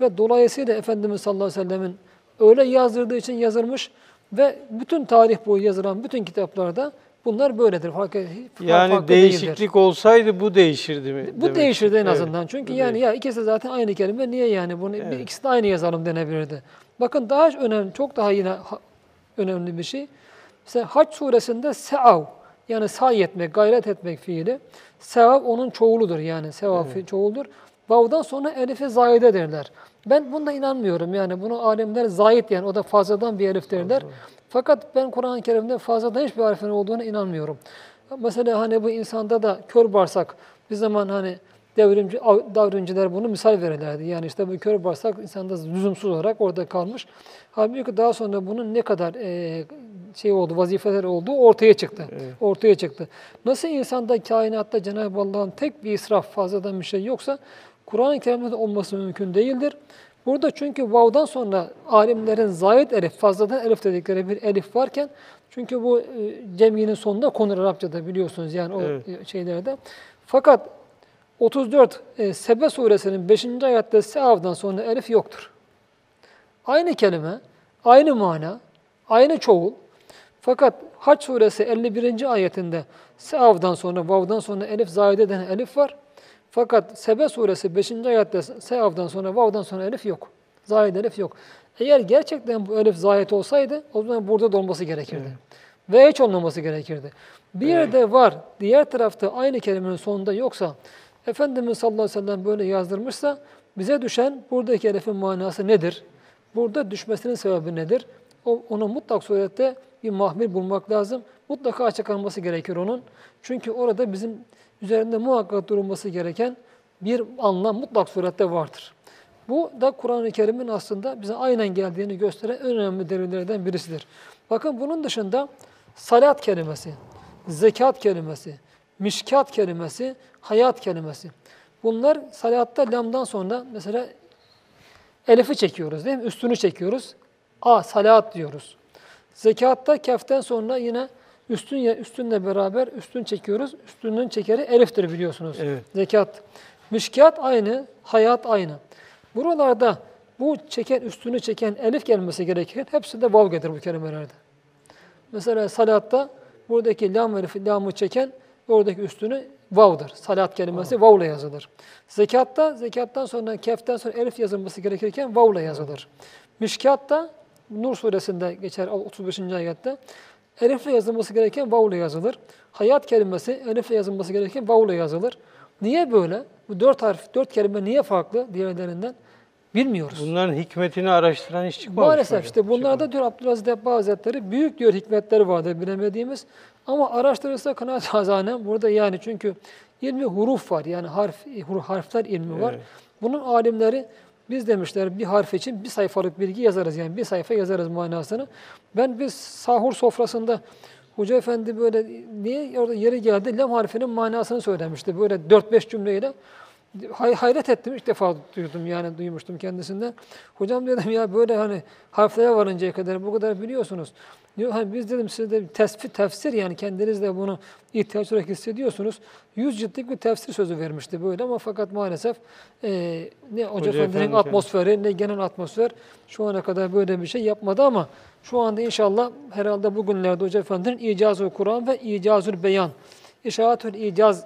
ve dolayısıyla Efendimiz sallallahu aleyhi ve sellemin öyle yazdırdığı için yazılmış ve bütün tarih boyu yazılan bütün kitaplarda bunlar böyledir. Farklı, Yani farklı değildir. değişiklik olsaydı bu değişirdi mi? Bu demek değişirdi en Evet. azından. Çünkü Bu yani değişir. ya ikisi zaten aynı kelime niye yani bunu bir Evet. ikisi de aynı yazalım denebilirdi. Bakın daha önemli, çok daha yine önemli bir şey. Mesela Hac suresinde seav yani say etmek, gayret etmek fiili. Sevav onun çoğuludur yani sevav fi- çoğuldur. Vav'dan sonra elife zayide derler. Ben bunda inanmıyorum yani bunu alimler zayit yani o da fazladan bir elif derler. Fakat ben Kur'an-ı Kerim'de fazladan hiçbir harfin olduğuna inanmıyorum. Mesela hani bu insanda da kör bağırsak bir zaman hani devrimci av- davrimciler bunu misal verirlerdi. Yani işte bu kör bağırsak insanda lüzumsuz olarak orada kalmış. Halbuki daha sonra bunun ne kadar eee, şey oldu, vazifeler olduğu ortaya çıktı. Ortaya çıktı. Nasıl insanda, kainatta Cenab-ı Allah'ın tek bir israf, fazladan bir şey yoksa Kur'an-ı Kerim'de de olması mümkün değildir. Burada çünkü vav'dan sonra alimlerin zayid elif, fazladan elif dedikleri bir elif varken çünkü bu e, cemiyinin sonunda konur Arapçada biliyorsunuz yani o Evet. e, şeylerde. Fakat 34 e, Sebe suresinin 5. ayette seavdan sonra elif yoktur. Aynı kelime, aynı mana, aynı çoğul. Fakat Haç suresi 51. ayetinde seavdan sonra, vav'dan sonra elif zayide denen elif var. Fakat Sebe suresi 5. ayette seavdan sonra, vav'dan sonra elif yok. Zahid elif yok. Eğer gerçekten bu elif zahid olsaydı o zaman burada da olması gerekirdi. Ve hiç olmaması gerekirdi. Bir yerde var, diğer tarafta aynı kelimenin sonunda yoksa, Efendimiz sallallahu aleyhi ve sellem böyle yazdırmışsa, bize düşen buradaki elifin manası nedir? Burada düşmesinin sebebi nedir? O, onu mutlak surette bir mahmil bulmak lazım. Mutlaka açıklanması gerekir onun. Çünkü orada bizim üzerinde muhakkak durulması gereken bir anlam mutlak surette vardır. Bu da Kur'an-ı Kerim'in aslında bize aynen geldiğini gösteren en önemli delillerden birisidir. Bakın bunun dışında salat kelimesi, zekat kelimesi, mişkat kelimesi, hayat kelimesi. Bunlar salatta lamdan sonra mesela elifi çekiyoruz değil mi? Üstünü çekiyoruz. A salat diyoruz. Zekatta keften sonra yine üstün ya üstünle beraber üstün çekiyoruz. Üstünün çekeri eliftir biliyorsunuz. Evet. Zekat. Mişkat aynı, hayat aynı. Buralarda bu çeken üstünü çeken elif gelmesi gerekirken hepsi de vav gelir bu kelimelerde. Mesela salatta buradaki lam elifi lamı çeken oradaki üstünü vav'dır. Salat kelimesi vav'la yazılır. Zekatta zekattan sonra keften sonra elif yazılması gerekirken vav'la yazılır. Mişkatta Nur suresinde geçer 35. ayette elifle yazılması gereken vav'la yazılır. Hayat kelimesi elifle yazılması gereken vav'la yazılır. Niye böyle? Bu dört harf, dört kelime niye farklı diğerlerinden? Bilmiyoruz. Bunların hikmetini araştıran hiç çıkmamış. Maalesef işte bunlarda diyor Abdülaziz Debba Hazretleri büyük diyor hikmetleri vardır bilemediğimiz. Ama araştırırsa kanaat hazanem burada yani çünkü ilmi huruf var. Yani harf harfler ilmi var. Evet. Bunun alimleri biz demişler bir harf için bir sayfalık bilgi yazarız yani bir sayfa yazarız manasını. Ben biz sahur sofrasında Hoca Efendi böyle niye orada yeri geldi lem harfinin manasını söylemişti böyle 4-5 cümleyle. Hay hayret ettim ilk defa duydum yani duymuştum kendisinden. Hocam dedim ya böyle hani harflere varıncaya kadar bu kadar biliyorsunuz. Diyor hani biz dedim siz de tesfir, tefsir yani kendiniz de bunu ihtiyaç olarak hissediyorsunuz. Yüz ciltlik bir tefsir sözü vermişti böyle ama fakat maalesef e, ne Hoca, Hoca Efendi'nin Efendi atmosferi ne genel atmosfer şu ana kadar böyle bir şey yapmadı ama şu anda inşallah herhalde bugünlerde Hoca Efendi'nin İcazı Kur'an ve İcazül Beyan İşaretül İcaz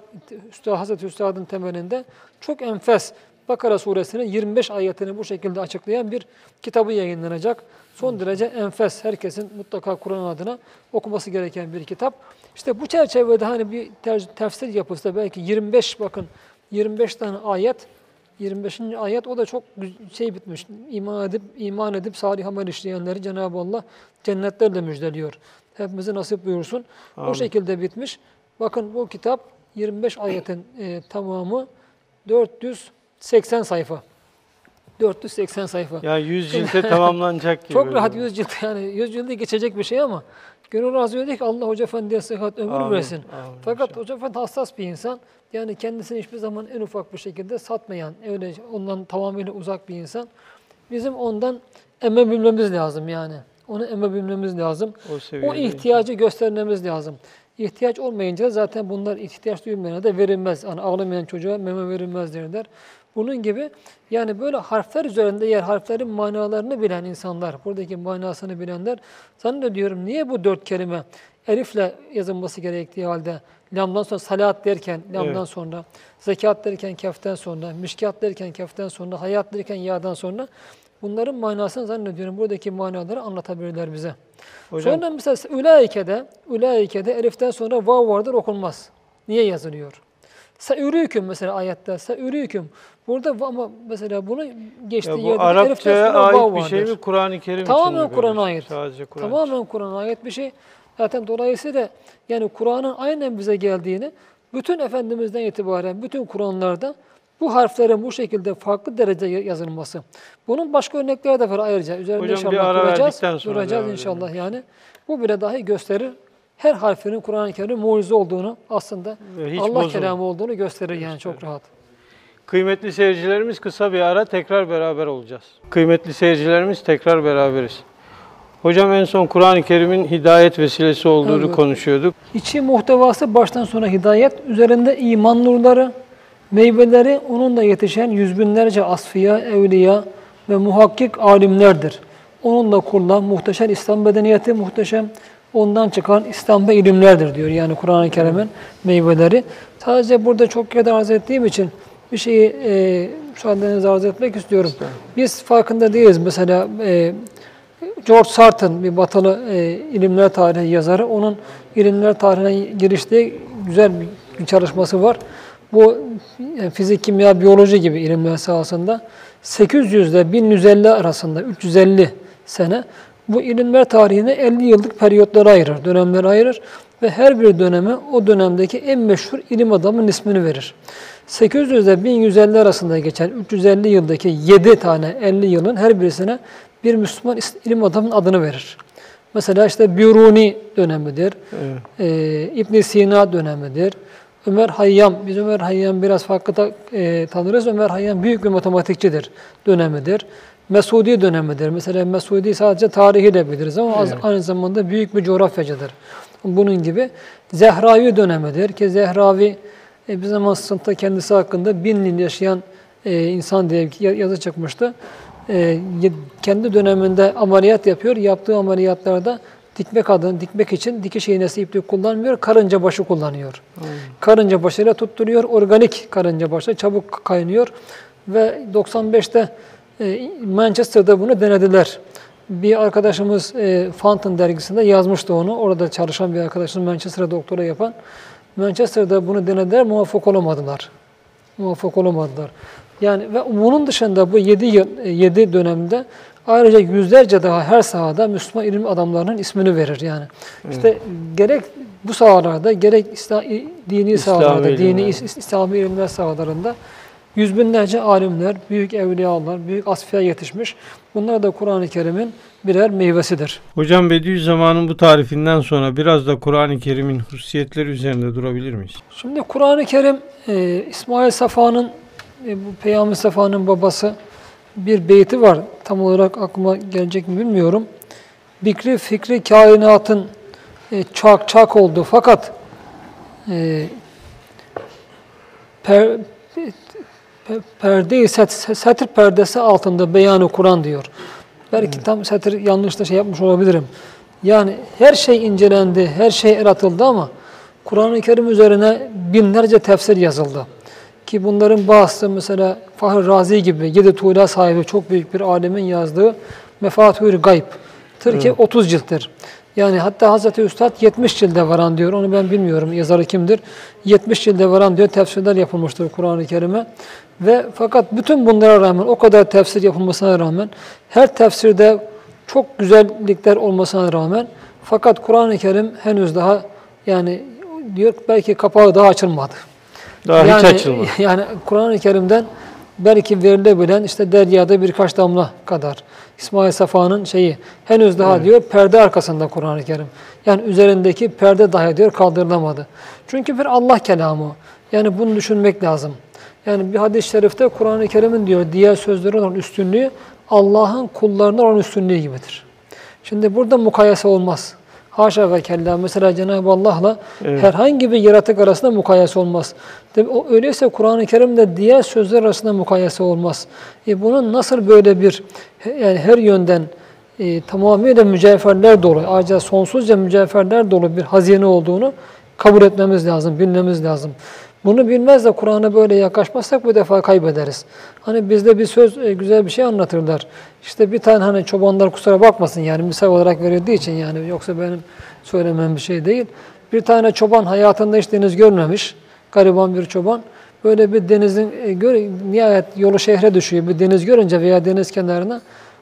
Hazreti Üstad'ın temelinde çok enfes Bakara suresinin 25 ayetini bu şekilde açıklayan bir kitabı yayınlanacak. Son derece enfes, herkesin mutlaka Kur'an adına okuması gereken bir kitap. İşte bu çerçevede hani bir tefsir yapılsa belki 25 bakın 25 tane ayet 25. ayet o da çok şey bitmiş. İman edip iman edip salih amel işleyenleri Cenab-ı Allah cennetlerle müjdeliyor. Hepimize nasip buyursun. Amin. O şekilde bitmiş. Bakın bu kitap 25 ayetin e, tamamı 480 sayfa. 480 sayfa. Yani 100 cilte tamamlanacak gibi. Çok rahat 100 cilt yani 100 cildi geçecek bir şey ama gönül razı ediyor ki Allah Hoca Efendi'ye sıhhat ömür Amin, versin. amin Fakat Hoca Efendi hassas bir insan. Yani kendisini hiçbir zaman en ufak bir şekilde satmayan, öyle ondan tamamıyla uzak bir insan. Bizim ondan emebilmemiz lazım yani. Onu emebilmemiz lazım. O O ihtiyacı göstermemiz lazım. İhtiyaç olmayınca zaten bunlar ihtiyaç duymayana da verilmez. Yani ağlamayan çocuğa meme verilmez derler. Bunun gibi yani böyle harfler üzerinde yer harflerin manalarını bilen insanlar, buradaki manasını bilenler zannediyorum niye bu dört kelime elifle yazılması gerektiği halde lamdan sonra salat derken lamdan Evet. sonra, zekat derken keften sonra, mişkat derken keften sonra, hayat derken yağdan sonra bunların manasını zannediyorum buradaki manaları anlatabilirler bize. Hocam Sonra mesela ülaike'de, ülaike'de eliften sonra vav vardır okunmaz. Niye yazılıyor? Seürüküm mesela ayette. Seürüküm. Burada ama mesela bunu geçtiği ya bu yerde Arapçaya ait bir şey mi Kur'an-ı Kerim Tamamen mi Kur'an'a ait. Sadece Kur'an. Tamamen Kur'an'a ait bir şey. Zaten dolayısıyla yani Kur'an'ın aynen bize geldiğini bütün Efendimiz'den itibaren bütün Kur'anlarda bu harflerin bu şekilde farklı derece yazılması. Bunun başka örnekleri de var ayrıca. Üzerinde Hocam bir inşallah ara duracağız. duracağız inşallah yani. Bu bile dahi gösterir. Her harfinin Kur'an-ı Kerim mucize olduğunu aslında hiç Allah bozulmadı. kelamı olduğunu gösterir yani çok rahat. Kıymetli seyircilerimiz kısa bir ara tekrar beraber olacağız. Kıymetli seyircilerimiz tekrar beraberiz. Hocam en son Kur'an-ı Kerim'in hidayet vesilesi olduğunu Evet. konuşuyorduk. İçi muhtevası baştan sona hidayet, üzerinde iman nurları, meyveleri onunla yetişen yüz binlerce asfiya, evliya ve muhakkik alimlerdir. Onunla kurulan muhteşem İslam medeniyeti, muhteşem ondan çıkan İslam ve ilimlerdir diyor. Yani Kur'an-ı Kerim'in meyveleri. Sadece burada çok kere arz ettiğim için bir şeyi e, müsaadenizle arz etmek istiyorum. Biz farkında değiliz. Mesela e, George Sarton bir batılı e, ilimler tarihi yazarı. Onun ilimler tarihine giriştiği güzel bir çalışması var. Bu e, fizik, kimya, biyoloji gibi ilimler sahasında 800 ile 1150 arasında 350 sene bu ilimler tarihine 50 yıllık periyotlara ayırır, dönemlere ayırır ve her bir döneme o dönemdeki en meşhur ilim adamının ismini verir. 800 ile 1150 arasında geçen 350 yıldaki 7 tane 50 yılın her birisine bir Müslüman ilim adamının adını verir. Mesela işte Biruni dönemidir, Evet. e, ibn Sina dönemidir, Ömer Hayyam, biz Ömer Hayyam biraz farklı da, e, tanırız. Ömer Hayyam büyük bir matematikçidir dönemidir. Mesudi dönemidir. Mesela Mesudi sadece tarihiyle biliriz ama Evet. aynı zamanda büyük bir coğrafyacıdır. Bunun gibi Zehravi dönemidir ki Zehravi e, bir zaman sınıfta kendisi hakkında bin yıl yaşayan e, insan diye yazı çıkmıştı. E, kendi döneminde ameliyat yapıyor. Yaptığı ameliyatlarda dikmek adını dikmek için dikiş iğnesi iplik kullanmıyor, karınca başı kullanıyor. Karınca başıyla tutturuyor, organik karınca başı çabuk kaynıyor ve 95'te e, Manchester'da bunu denediler. Bir arkadaşımız e, Fountain dergisinde yazmıştı onu. Orada çalışan bir arkadaşımız Manchester'da doktora yapan. Manchester'da bunu denediler, muvaffak olamadılar. Muvaffak olamadılar. Yani ve bunun dışında bu 7 yıl 7 dönemde Ayrıca yüzlerce daha her sahada Müslüman ilim adamlarının ismini verir yani. İşte gerek bu sahalarda gerek İslam, dini İslami sahalarda, dini. İs- İslami ilimler sahalarında yüz binlerce alimler, büyük evliyalar, büyük asfiye yetişmiş. Bunlar da Kur'an-ı Kerim'in birer meyvesidir. Hocam Bediüzzaman'ın bu tarifinden sonra biraz da Kur'an-ı Kerim'in hususiyetleri üzerinde durabilir miyiz? Şimdi Kur'an-ı Kerim e, İsmail Safa'nın e, bu Peygamber Safa'nın babası bir beyti var. Tam olarak aklıma gelecek mi bilmiyorum. Bikri fikri kainatın e, çak çak oldu fakat e, per, pe- perde set, setir perdesi altında beyanı Kur'an diyor. Belki tam setir yanlış da şey yapmış olabilirim. Yani her şey incelendi, her şey el atıldı ama Kur'an-ı Kerim üzerine binlerce tefsir yazıldı. Ki bunların bazısı mesela Fahri Razi gibi yedi tuğla sahibi çok büyük bir alemin yazdığı Mefatihül Gayb. Tır ki 30 cilttir. Yani hatta Hazreti Üstad 70 cilde varan diyor. Onu ben bilmiyorum yazarı kimdir. 70 cilde varan diyor tefsirler yapılmıştır Kur'an-ı Kerim'e. Ve fakat bütün bunlara rağmen o kadar tefsir yapılmasına rağmen her tefsirde çok güzellikler olmasına rağmen fakat Kur'an-ı Kerim henüz daha yani diyor belki kapağı daha açılmadı. Daha yani, hiç açılmadı. Yani Kur'an-ı Kerim'den belki verilebilen işte deryada birkaç damla kadar. İsmail Safa'nın şeyi henüz daha diyor perde arkasında Kur'an-ı Kerim. Yani üzerindeki perde dahi diyor kaldırılamadı. Çünkü bir Allah kelamı. Yani bunu düşünmek lazım. Yani bir hadis-i şerifte Kur'an-ı Kerim'in diyor diğer sözlerin olan üstünlüğü Allah'ın kullarına olan üstünlüğü gibidir. Şimdi burada mukayese olmaz. Haşa ve kella. Mesela Cenab-ı Allah'la herhangi bir yaratık arasında mukayese olmaz. O öyleyse Kur'an-ı Kerim'de diğer sözler arasında mukayese olmaz. E bunun nasıl böyle bir yani her yönden e, tamamıyla mücevherler dolu, ayrıca sonsuzca mücevherler dolu bir hazine olduğunu kabul etmemiz lazım, bilmemiz lazım. Bunu bilmez de Kur'an'a böyle yaklaşmazsak bu defa kaybederiz. Hani bizde bir söz, e, güzel bir şey anlatırlar. İşte bir tane hani çobanlar kusura bakmasın yani misal olarak verildiği için yani yoksa benim söylemem bir şey değil. Bir tane çoban hayatında hiç deniz görmemiş, gariban bir çoban. Böyle bir denizin, e, nihayet yolu şehre düşüyor. Bir deniz görünce veya deniz kenarına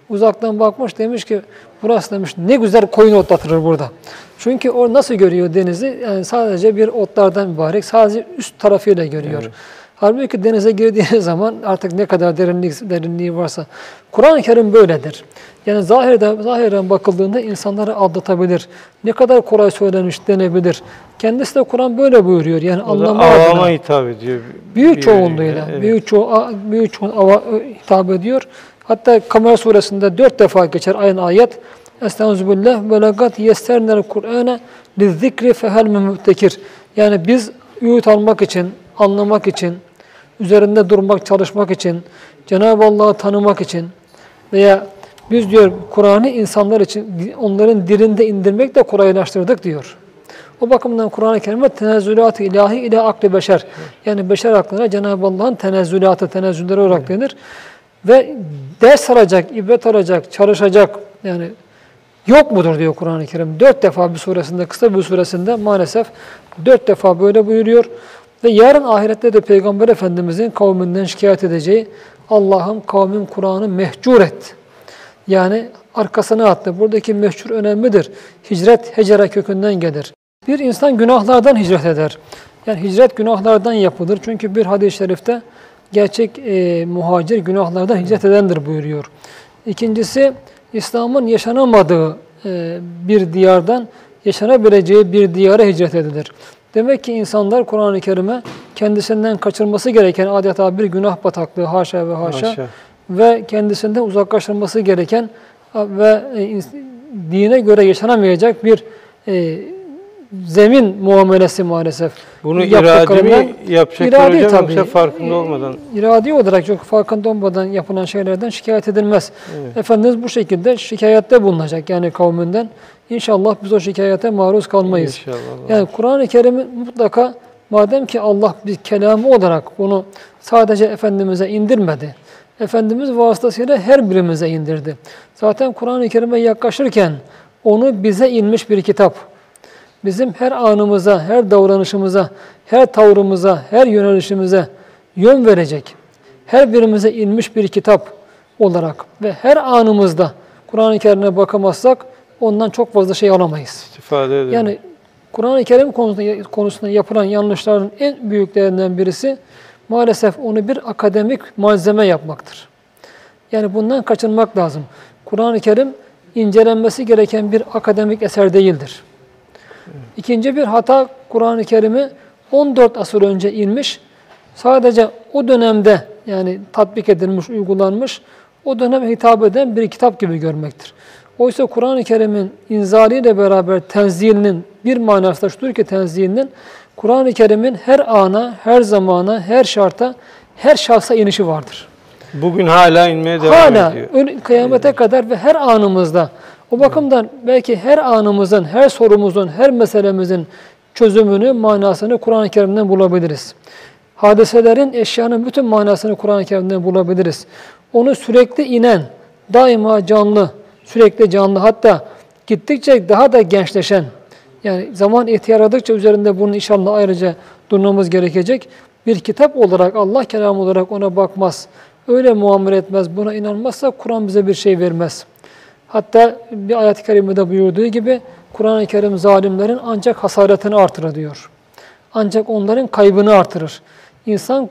uzaktan bakmış demiş ki burası demiş ne güzel koyun otlatılır burada. Çünkü o nasıl görüyor denizi? Yani sadece bir otlardan mübarek, sadece üst tarafıyla görüyor. Halbuki denize girdiği zaman artık ne kadar derinlik, derinliği varsa. Kur'an-ı Kerim böyledir. Yani zahirden, zahiren bakıldığında insanları aldatabilir. Ne kadar kolay söylenmiş denebilir. Kendisi de Kur'an böyle buyuruyor. Yani anlama adına. hitap ediyor. Büyük çoğunluğuyla, evet. büyük a- büyük çoğun ava, hitap ediyor. Hatta Kamer suresinde dört defa geçer aynı ayet. Estağfirullah ve legat yessernel Kur'ane lizzikri fehel müttekir. Yani biz öğüt almak için, anlamak için, üzerinde durmak, çalışmak için, Cenab-ı Allah'ı tanımak için veya biz diyor Kur'an'ı insanlar için onların dilinde indirmek de kolaylaştırdık diyor. O bakımdan Kur'an-ı Kerim'e tenezzülat-ı ilahi ile akli beşer. Yani beşer aklına Cenab-ı Allah'ın tenezzülatı, tenezzülleri olarak denir. Ve ders alacak, ibret alacak, çalışacak yani yok mudur diyor Kur'an-ı Kerim. Dört defa bir suresinde, kısa bir suresinde maalesef dört defa böyle buyuruyor. Ve yarın ahirette de Peygamber Efendimizin kavminden şikayet edeceği Allah'ım kavmin Kur'an'ı mehcur et. Yani arkasına attı. Buradaki meşhur önemlidir. Hicret hecere kökünden gelir. Bir insan günahlardan hicret eder. Yani hicret günahlardan yapılır. Çünkü bir hadis-i şerifte gerçek e, muhacir günahlardan hicret edendir buyuruyor. İkincisi İslam'ın yaşanamadığı e, bir diyardan yaşanabileceği bir diyara hicret edilir. Demek ki insanlar Kur'an-ı Kerim'e kendisinden kaçırması gereken adeta bir günah bataklığı haşa ve haşa, Haşa. ve kendisinden uzaklaştırması gereken ve e, dine göre yaşanamayacak bir e, zemin muamelesi maalesef. Bunu iradi mi yapacaklar İradi hocam tabii. yoksa farkında olmadan? İradi olarak çok farkında olmadan yapılan şeylerden şikayet edilmez. Efendimiz bu şekilde şikayette bulunacak yani kavminden. İnşallah biz o şikayete maruz kalmayız. İnşallah. Yani Kur'an-ı Kerim'in mutlaka madem ki Allah bir kelamı olarak bunu sadece Efendimiz'e indirmedi. Efendimiz vasıtasıyla her birimize indirdi. Zaten Kur'an-ı Kerim'e yaklaşırken onu bize inmiş bir kitap. Bizim her anımıza, her davranışımıza, her tavrımıza, her yönelişimize yön verecek. Her birimize inmiş bir kitap. olarak ve her anımızda Kur'an-ı Kerim'e bakamazsak ondan çok fazla şey alamayız. İstifade edelim. Yani Kur'an-ı Kerim konusunda, konusunda yapılan yanlışların en büyüklerinden birisi maalesef onu bir akademik malzeme yapmaktır. Yani bundan kaçınmak lazım. Kur'an-ı Kerim incelenmesi gereken bir akademik eser değildir. İkinci bir hata Kur'an-ı Kerim'i 14 asır önce inmiş. Sadece o dönemde yani tatbik edilmiş, uygulanmış, o döneme hitap eden bir kitap gibi görmektir. Oysa Kur'an-ı Kerim'in inzaliyle beraber tenzilinin bir manası da şudur ki tenzilinin Kur'an-ı Kerim'in her ana, her zamana, her şarta, her şahsa inişi vardır. Bugün hala inmeye devam Hala ediyor. öyle kıyamete kadar ve her anımızda. O bakımdan belki her anımızın, her sorumuzun, her meselemizin çözümünü, manasını Kur'an-ı Kerim'den bulabiliriz. Hadiselerin, eşyanın bütün manasını Kur'an-ı Kerim'den bulabiliriz. Onu sürekli inen, daima canlı, sürekli canlı hatta gittikçe daha da gençleşen, yani zaman ihtiyarladıkça üzerinde bunun inşallah ayrıca durmamız gerekecek. Bir kitap olarak, Allah kelamı olarak ona bakmaz, öyle muamele etmez, buna inanmazsa Kur'an bize bir şey vermez. Hatta bir ayet-i kerimede buyurduğu gibi Kur'an-ı Kerim zalimlerin ancak hasaretini artırır diyor. Ancak onların kaybını artırır. İnsan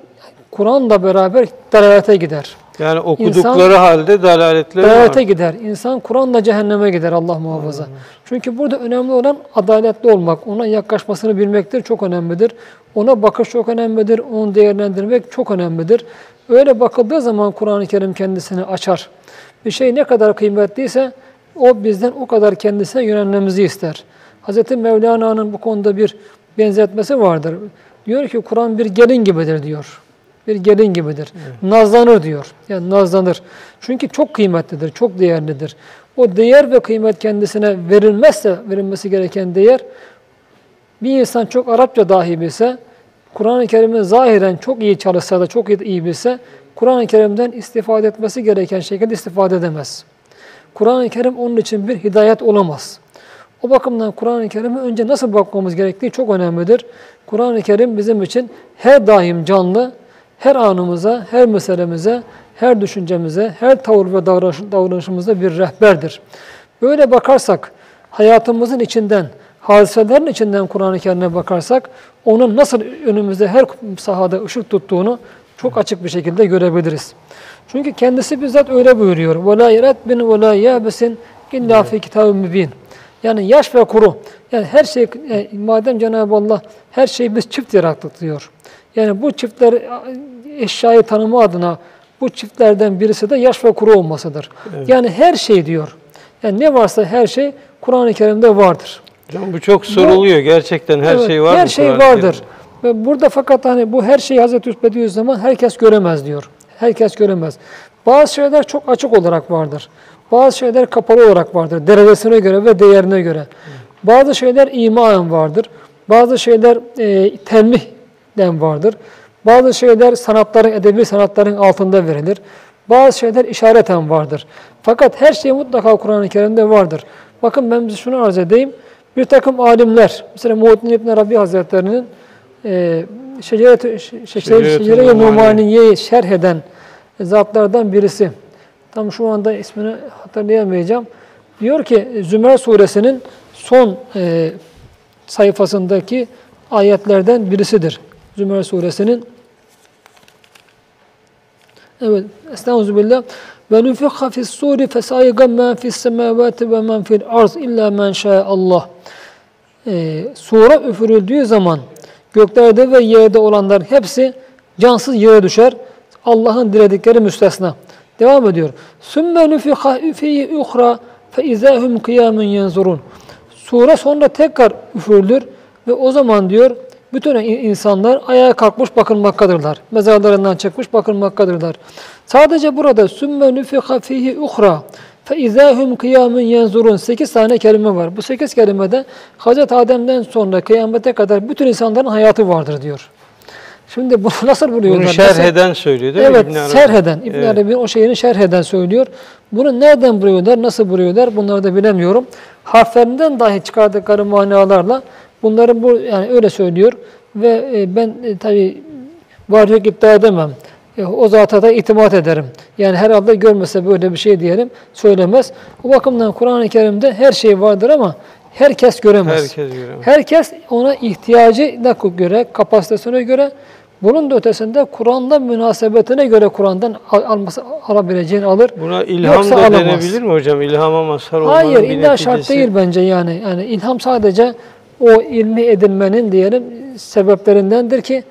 Kur'an'la beraber dalalete gider. Yani okudukları halde dalaletleri Dalalete var. gider. İnsan Kur'an'la cehenneme gider Allah muhafaza. Çünkü burada önemli olan adaletli olmak, ona yaklaşmasını bilmektir, çok önemlidir. Ona bakış çok önemlidir, onu değerlendirmek çok önemlidir. Öyle bakıldığı zaman Kur'an-ı Kerim kendisini açar. Bir şey ne kadar kıymetliyse o bizden o kadar kendisine yönelmemizi ister. Hz. Mevlana'nın bu konuda bir benzetmesi vardır. Diyor ki Kur'an bir gelin gibidir diyor. Bir gelin gibidir. Nazlanır diyor. Yani nazlanır. Çünkü çok kıymetlidir, çok değerlidir. O değer ve kıymet kendisine verilmezse, verilmesi gereken değer, bir insan çok Arapça dahi bilse, Kur'an-ı Kerim'i zahiren çok iyi çalışsa da çok iyi bilse, Kur'an-ı Kerim'den istifade etmesi gereken şekilde istifade edemez. Kur'an-ı Kerim onun için bir hidayet olamaz. O bakımdan Kur'an-ı Kerim'e önce nasıl bakmamız gerektiği çok önemlidir. Kur'an-ı Kerim bizim için her daim canlı, her anımıza, her meselemize, her düşüncemize, her tavır ve davranış, davranışımızda bir rehberdir. Böyle bakarsak, hayatımızın içinden, hadiselerin içinden Kur'an-ı Kerim'e bakarsak, onun nasıl önümüzde her sahada ışık tuttuğunu çok açık bir şekilde görebiliriz. Çünkü kendisi bizzat öyle buyuruyor. وَلَا يَرَتْبٍ وَلَا يَابَسٍ اِلَّا فِي كِتَابٍ mübin. Yani yaş ve kuru. Yani her şey, yani madem Cenab-ı Allah her şeyi biz çift yarattık diyor. Yani bu çiftler eşyayı tanıma adına bu çiftlerden birisi de yaş ve kuru olmasıdır. Yani her şey diyor. Yani ne varsa her şey Kur'an-ı Kerim'de vardır. Hocam bu çok soruluyor. Gerçekten her Evet, şey var Her mı şey Kur'an-ı vardır. Kerim'de? Burada fakat hani bu her şeyi Hazreti Üsbe diyor zaman herkes göremez diyor. Herkes göremez. Bazı şeyler çok açık olarak vardır. Bazı şeyler kapalı olarak vardır. Derecesine göre ve değerine göre. Bazı şeyler imaen vardır. Bazı şeyler e, telmihden vardır. Bazı şeyler sanatların, edebi sanatların altında verilir. Bazı şeyler işareten vardır. Fakat her şey mutlaka Kur'an-ı Kerim'de vardır. Bakın ben size şunu arz edeyim. Bir takım alimler, mesela Muhittin İbn Arabi Hazretleri'nin e, Şeceret-i Şeceret-i Şecere Numaniye. Numaniye'yi şerh eden zatlardan birisi. Tam şu anda ismini hatırlayamayacağım. Diyor ki Zümer suresinin son e, sayfasındaki ayetlerden birisidir. Zümer suresinin Evet. Estağfirullah. Ve nufikha fis suri fesayga men fis semavati ve men fil arz illa men Allah. Ee, sura üfürüldüğü zaman göklerde ve yerde olanlar hepsi cansız yere düşer. Allah'ın diledikleri müstesna. Devam ediyor. Sümme nufikha fihi uhra fe izahum kıyamun yenzurun. Sure sonra tekrar üfürülür ve o zaman diyor bütün insanlar ayağa kalkmış bakılmaktadırlar. Mezarlarından çıkmış bakılmaktadırlar. Sadece burada sümme nüfika fihi uhra izahum kıyamun yenzurun 8 tane kelime var. Bu 8 kelimede Hazreti Adem'den sonra kıyamete kadar bütün insanların hayatı vardır diyor. Şimdi bunu nasıl buluyorlar? Bunu şerh eden söylüyor değil evet, mi İbn Arabi? şerh eden. İbn Evet. Arabi o şeyini şerh eden söylüyor. Bunu nereden buluyorlar, nasıl buluyorlar bunları da bilemiyorum. Harflerinden dahi çıkardıkları manalarla bunları bu yani öyle söylüyor ve e, ben e, tabi var yok iddia edemem. O zata da itimat ederim. Yani herhalde görmese böyle bir şey diyelim, söylemez. O bakımdan Kur'an-ı Kerim'de her şey vardır ama herkes göremez. Herkes göremez. Herkes ona ihtiyacına göre, kapasitesine göre, bunun da ötesinde Kur'an'da münasebetine göre Kur'an'dan al- alması, alabileceğini alır. Buna ilham Yoksa da alamaz. denebilir mi hocam? İlhama mazhar olmanın Hayır, illa şart değil bence yani. Yani ilham sadece o ilmi edinmenin diyelim sebeplerindendir ki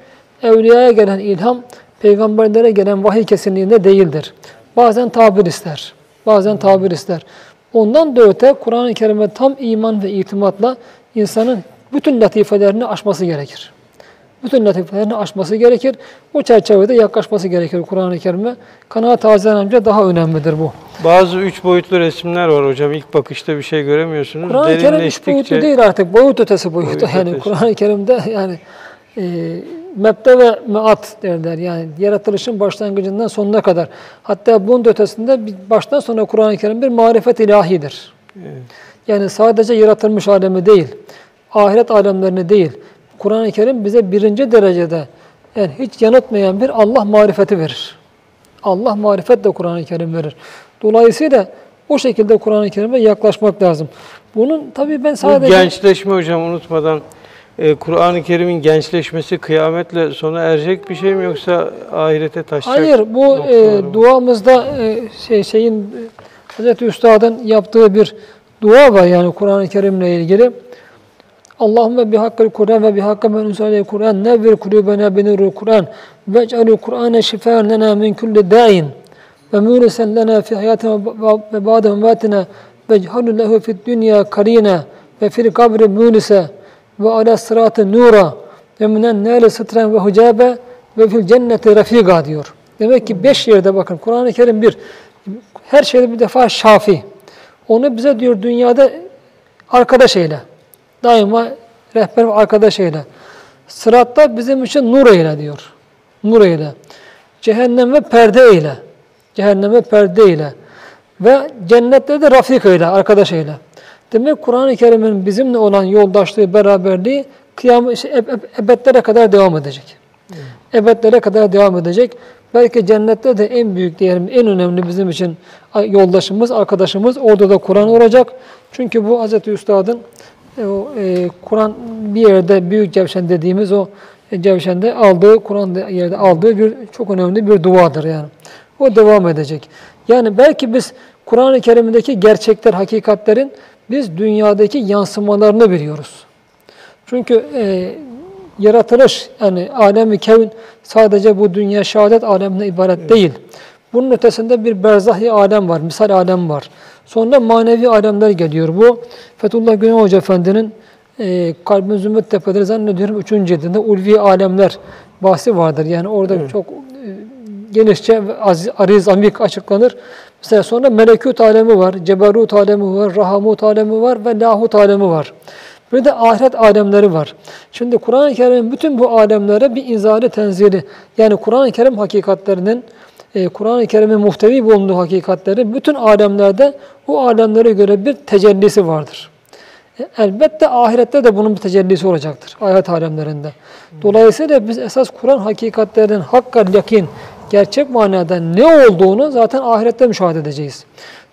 evliyaya gelen ilham peygamberlere gelen vahiy kesinliğinde değildir. Bazen tabir ister. Bazen tabir ister. Ondan da öte Kur'an-ı Kerim'e tam iman ve itimatla insanın bütün latifelerini aşması gerekir. Bütün latifelerini aşması gerekir. O çerçevede yaklaşması gerekir Kur'an-ı Kerim'e. Kanaat tazelenmece daha önemlidir bu. Bazı üç boyutlu resimler var hocam. İlk bakışta bir şey göremiyorsunuz. Kur'an-ı Kerim üç boyutlu değil artık. Boyut ötesi boyutu. Boyut yani. Kur'an-ı Kerim'de yani e, mebde ve meat derler. Yani yaratılışın başlangıcından sonuna kadar. Hatta bunun ötesinde baştan sona Kur'an-ı Kerim bir marifet ilahidir. Yani sadece yaratılmış alemi değil, ahiret alemlerini değil. Kur'an-ı Kerim bize birinci derecede yani hiç yanıtmayan bir Allah marifeti verir. Allah marifet de Kur'an-ı Kerim verir. Dolayısıyla o şekilde Kur'an-ı Kerim'e yaklaşmak lazım. Bunun tabii ben Bu sadece gençleşme hocam unutmadan e, Kur'an-ı Kerim'in gençleşmesi kıyametle sona erecek bir şey mi yoksa ahirete taşacak? Hayır bu e, mı? duamızda e, şey şeyin Hazreti Üstad'ın yaptığı bir dua var yani Kur'an-ı Kerim'le ilgili. Allahümme bihakkil Kur'an ve bihakka men unzile Kur'an nevvir kulubena binurul Kur'an ve ec'alil Kur'ane şifaen lena min kulli da'in ve mûrisen lena fi hayatina ve ba'de mematina ve ec'alil lehu fid dünya karina ve fil kabri mûnise ve ala sıratı nura ve minen nâli sıtren ve hucabe ve fil cenneti rafiga diyor. Demek ki beş yerde bakın Kur'an-ı Kerim bir her şeyde bir defa şafi. Onu bize diyor dünyada arkadaş eyle. Daima rehber ve arkadaş eyle. Sıratta bizim için nur eyle diyor. Nur eyle. Cehenneme perde eyle. Cehenneme perde eyle. Ve cennette de rafik eyle, arkadaş eyle. Demek Kur'an-ı Kerim'in bizimle olan yoldaşlığı, beraberliği kıyamet, şey, eb- eb- ebedlere kadar devam edecek. Ebedlere kadar devam edecek. Belki cennette de en büyük diyelim, en önemli bizim için yoldaşımız, arkadaşımız orada da Kur'an olacak. Çünkü bu Hz. Üstad'ın e, o, e, Kur'an bir yerde Büyük Cevşen dediğimiz o e, Cevşen'de aldığı, Kur'an yerde aldığı bir çok önemli bir duadır yani. O devam edecek. Yani belki biz Kur'an-ı Kerim'deki gerçekler, hakikatlerin biz dünyadaki yansımalarını biliyoruz. Çünkü e, yaratılış yani alemi kevn sadece bu dünya şehadet alemine ibaret değil. Bunun ötesinde bir berzahi alem var, misal alem var. Sonra manevi alemler geliyor. Bu Fethullah Gülen Hoca Efendi'nin e, Kalbin Zümrüt Tepeleri zannediyorum 3. cildinde ulvi alemler bahsi vardır. Yani orada çok e, genişçe aziz, ariz, amik açıklanır. Mesela sonra melekut alemi var, ceberut alemi var, rahamut alemi var ve lahut alemi var. Bir de ahiret alemleri var. Şimdi Kur'an-ı Kerim'in bütün bu alemlere bir inzali tenzili, yani Kur'an-ı Kerim hakikatlerinin, e, Kur'an-ı Kerim'in muhtevi bulunduğu hakikatleri bütün alemlerde o alemlere göre bir tecellisi vardır. E, Elbette ahirette de bunun bir tecellisi olacaktır ahiret alemlerinde. Dolayısıyla biz esas Kur'an hakikatlerinin hakka yakin, gerçek manada ne olduğunu zaten ahirette müşahede edeceğiz.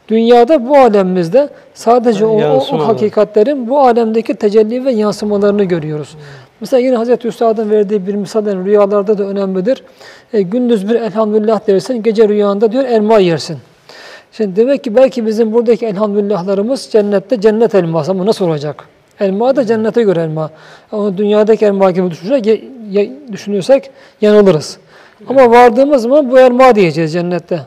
Dünyada bu alemimizde sadece o, o, o hakikatlerin bu alemdeki tecelli ve yansımalarını görüyoruz. Mesela yine Hazreti Üstad'ın verdiği bir misalden rüyalarda da önemlidir. E, gündüz bir elhamdülillah dersin, gece rüyanda diyor elma yersin. Şimdi demek ki belki bizim buradaki elhamdülillahlarımız cennette cennet elması ama nasıl olacak? Elma da cennete göre elma. Ama dünyadaki elma gibi ye- düşünürsek yanılırız. Ama vardığımız zaman bu elma diyeceğiz cennette.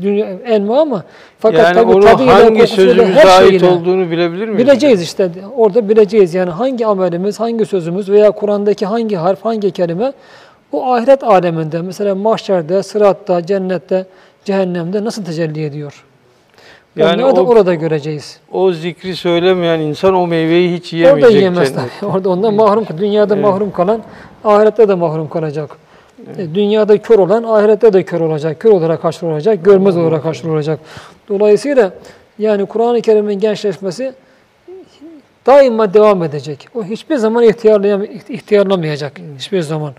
Dünya, elma ama fakat yani tabii tadıyla, hangi sözümüze her ait olduğunu bilebilir miyiz? Bileceğiz işte. Orada bileceğiz yani hangi amelimiz, hangi sözümüz veya Kur'an'daki hangi harf, hangi kelime bu ahiret aleminde mesela mahşerde, sıratta, cennette, cehennemde nasıl tecelli ediyor? Yani Onları da o- orada göreceğiz. O zikri söylemeyen insan o meyveyi hiç Orada yiyemeyecek. yiyemez cennet. tabii. Orada ondan mahrum, dünyada mahrum kalan ahirette de mahrum kalacak. E, Dünyada kör olan ahirette de kör olacak. Kör olarak olacak, görmez olarak olacak. Dolayısıyla yani Kur'an-ı Kerim'in gençleşmesi daima devam edecek. O hiçbir zaman ihtiyarlamayacak. Hiçbir zaman.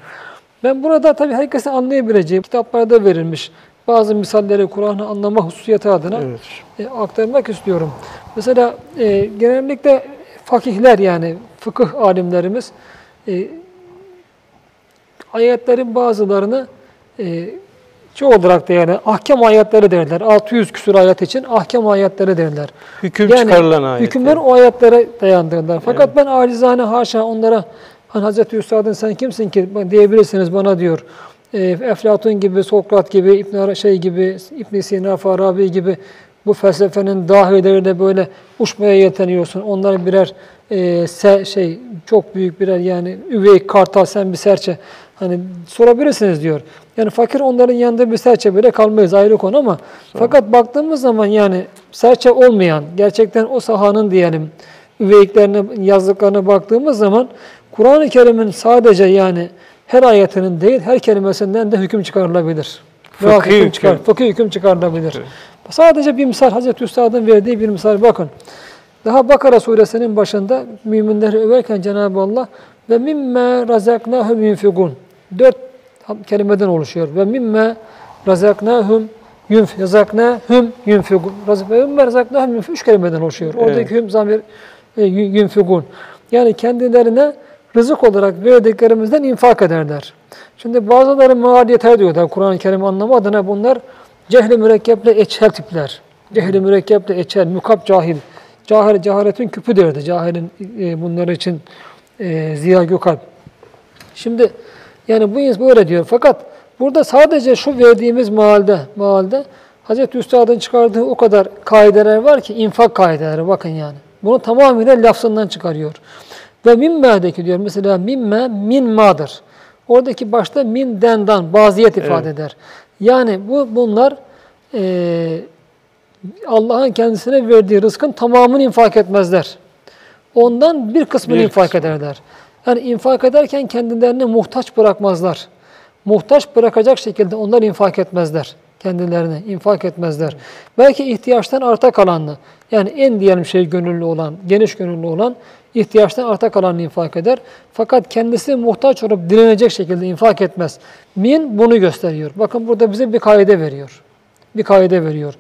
Ben burada tabii herkesin anlayabileceği kitaplarda verilmiş bazı misalleri Kur'an'ı anlama hususiyeti adına Evet. e, aktarmak istiyorum. Mesela e, genellikle fakihler yani fıkıh alimlerimiz e, ayetlerin bazılarını e, çoğu olarak da yani ahkam ayetleri derler. 600 küsur ayet için ahkam ayetleri derler. Hüküm Yani çıkarılan ayet. Hükümler o ayetlere dayandırırlar. Fakat ben acizane haşa onlara hani Hazreti Üstad'ın sen kimsin ki diyebilirsiniz bana diyor. E, Eflatun gibi, Sokrat gibi, İbn şey gibi, İbn Sina, Farabi gibi bu felsefenin dahilerine böyle uçmaya yelteniyorsun. Onlar birer e, se- şey çok büyük birer yani üvey kartal sen bir serçe. Hani sorabilirsiniz diyor. Yani fakir onların yanında bir serçe bile kalmayız ayrı konu ama fakat baktığımız zaman yani serçe olmayan gerçekten o sahanın diyelim üveyiklerine yazdıklarına baktığımız zaman Kur'an-ı Kerim'in sadece yani her ayetinin değil her kelimesinden de hüküm çıkarılabilir. Fıkhi hüküm. çıkar, fıkhi hüküm çıkarılabilir. Sadece bir misal Hazreti Üstad'ın verdiği bir misal bakın. Daha Bakara suresinin başında müminleri överken Cenab-ı Allah ve mimme razaknahum yunfigun. Dört kelimeden oluşuyor. Ve mimme razaknahum yunf razaknahum yunfigun. Raz- Ve mimme razaknahum yunfigun. Üç kelimeden oluşuyor. Oradaki hüm zamir e. Yani kendilerine rızık olarak verdiklerimizden infak ederler. Şimdi bazıları maal yeter diyorlar Kur'an-ı Kerim anlamı adına bunlar cehli mürekkeple eçhel tipler. Cehli mürekkeple eçhel, mukap cahil. Cahil, ceharetin küpü derdi. Cahilin e, bunlar için e, Ziya Gökalp. Şimdi yani bu böyle diyor. Fakat burada sadece şu verdiğimiz mahalde, mahalde Hazreti Üstad'ın çıkardığı o kadar kaideler var ki infak kaideleri bakın yani. Bunu tamamıyla lafzından çıkarıyor. Ve mimme'deki diyor mesela mimme min madır. Oradaki başta min dendan baziyet ifade eder. Yani bu bunlar eee Allah'ın kendisine verdiği rızkın tamamını infak etmezler. Ondan bir kısmını Bir infak kısmı. ederler. Yani infak ederken kendilerini muhtaç bırakmazlar. Muhtaç bırakacak şekilde onlar infak etmezler. Kendilerini infak etmezler. Belki ihtiyaçtan arta kalanını, yani en diyelim şey gönüllü olan, geniş gönüllü olan ihtiyaçtan arta kalanını infak eder. Fakat kendisi muhtaç olup dilenecek şekilde infak etmez. Min bunu gösteriyor. Bakın burada bize bir kaide veriyor. Bir kaide veriyor.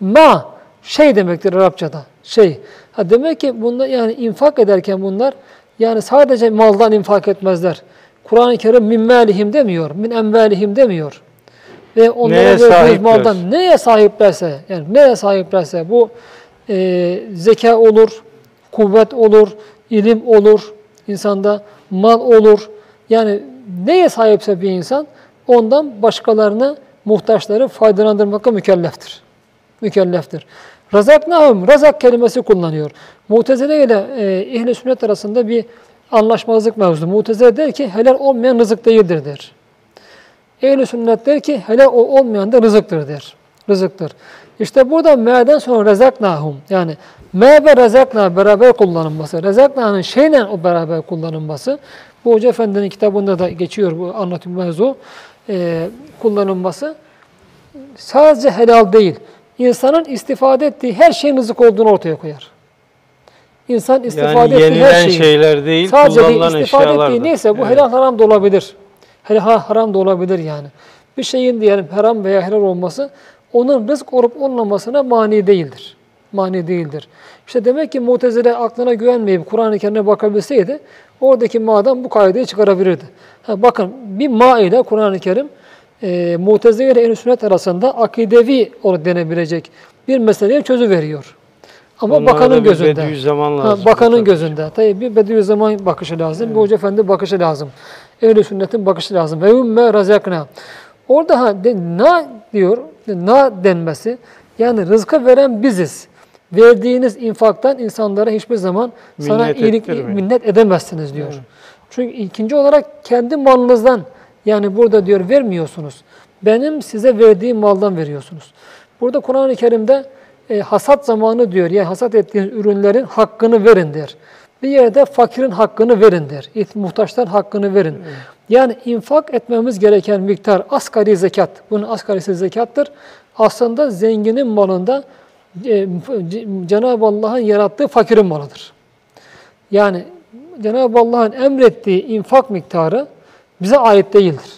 Ma şey demektir Arapçada. Şey. Ha demek ki bunda yani infak ederken bunlar yani sadece maldan infak etmezler. Kur'an-ı Kerim min malihim demiyor, min envalihim demiyor. Ve onlara sahipler? maldan neye sahiplerse, yani neye sahiplerse bu e, zeka olur, kuvvet olur, ilim olur, insanda mal olur. Yani neye sahipse bir insan ondan başkalarını, muhtaçları faydalandırmakla mükelleftir. Mükelleftir. Razaknahum, razak kelimesi kullanıyor. Mutezile ile e, ehli sünnet arasında bir anlaşmazlık mevzu. Mutezile der ki helal olmayan rızık değildir der. Ehl-i sünnet der ki helal olmayan da rızıktır der. Rızıktır. İşte burada me'den sonra rezaknahum yani me ve rezakna beraber kullanılması, rezakna'nın şeyle o beraber kullanılması bu Hoca Efendi'nin kitabında da geçiyor bu anlatım mevzu e, kullanılması sadece helal değil, insanın istifade ettiği her şeyin rızık olduğunu ortaya koyar. İnsan istifade Yani ettiği her şeyin şeyler değil, Sadece değil, kullanılan istifade ettiği neyse bu Evet. helal haram da olabilir. Helal haram da olabilir yani. Bir şeyin diyelim haram veya helal olması onun rızk olup olmamasına mani değildir. Mani değildir. İşte demek ki Mutezile aklına güvenmeyip Kur'an-ı Kerim'e bakabilseydi oradaki ma'dan bu kaideyi çıkarabilirdi. Ha, bakın bir ma ile Kur'an-ı Kerim e, Mutezile ile Ehl-i Sünnet arasında akidevi olarak denebilecek bir meseleye çözü veriyor. Ama Onlara bakanın gözünde. Bediüzzaman Ha, lazım. bakanın Tabii. gözünde. Tabii bir Bediüzzaman bakışı lazım, bir Hoca Efendi bakışı lazım. Ehl-i Sünnet'in bakışı lazım. Ve ümme razakna. Orada ha, de, na diyor, na denmesi, yani rızkı veren biziz. Verdiğiniz infaktan insanlara hiçbir zaman sana Minnet iyilik, ettirmeyin. minnet edemezsiniz diyor. Çünkü ikinci olarak kendi malınızdan, yani burada diyor vermiyorsunuz. Benim size verdiğim maldan veriyorsunuz. Burada Kur'an-ı Kerim'de e, hasat zamanı diyor. Yani hasat ettiğiniz ürünlerin hakkını verin der. Bir yerde fakirin hakkını verin der. Muhtaçların hakkını verin. Yani infak etmemiz gereken miktar asgari zekat. Bunun asgarisi zekattır. Aslında zenginin malında e, Cenab-ı Allah'ın yarattığı fakirin malıdır. Yani Cenab-ı Allah'ın emrettiği infak miktarı bize ait değildir.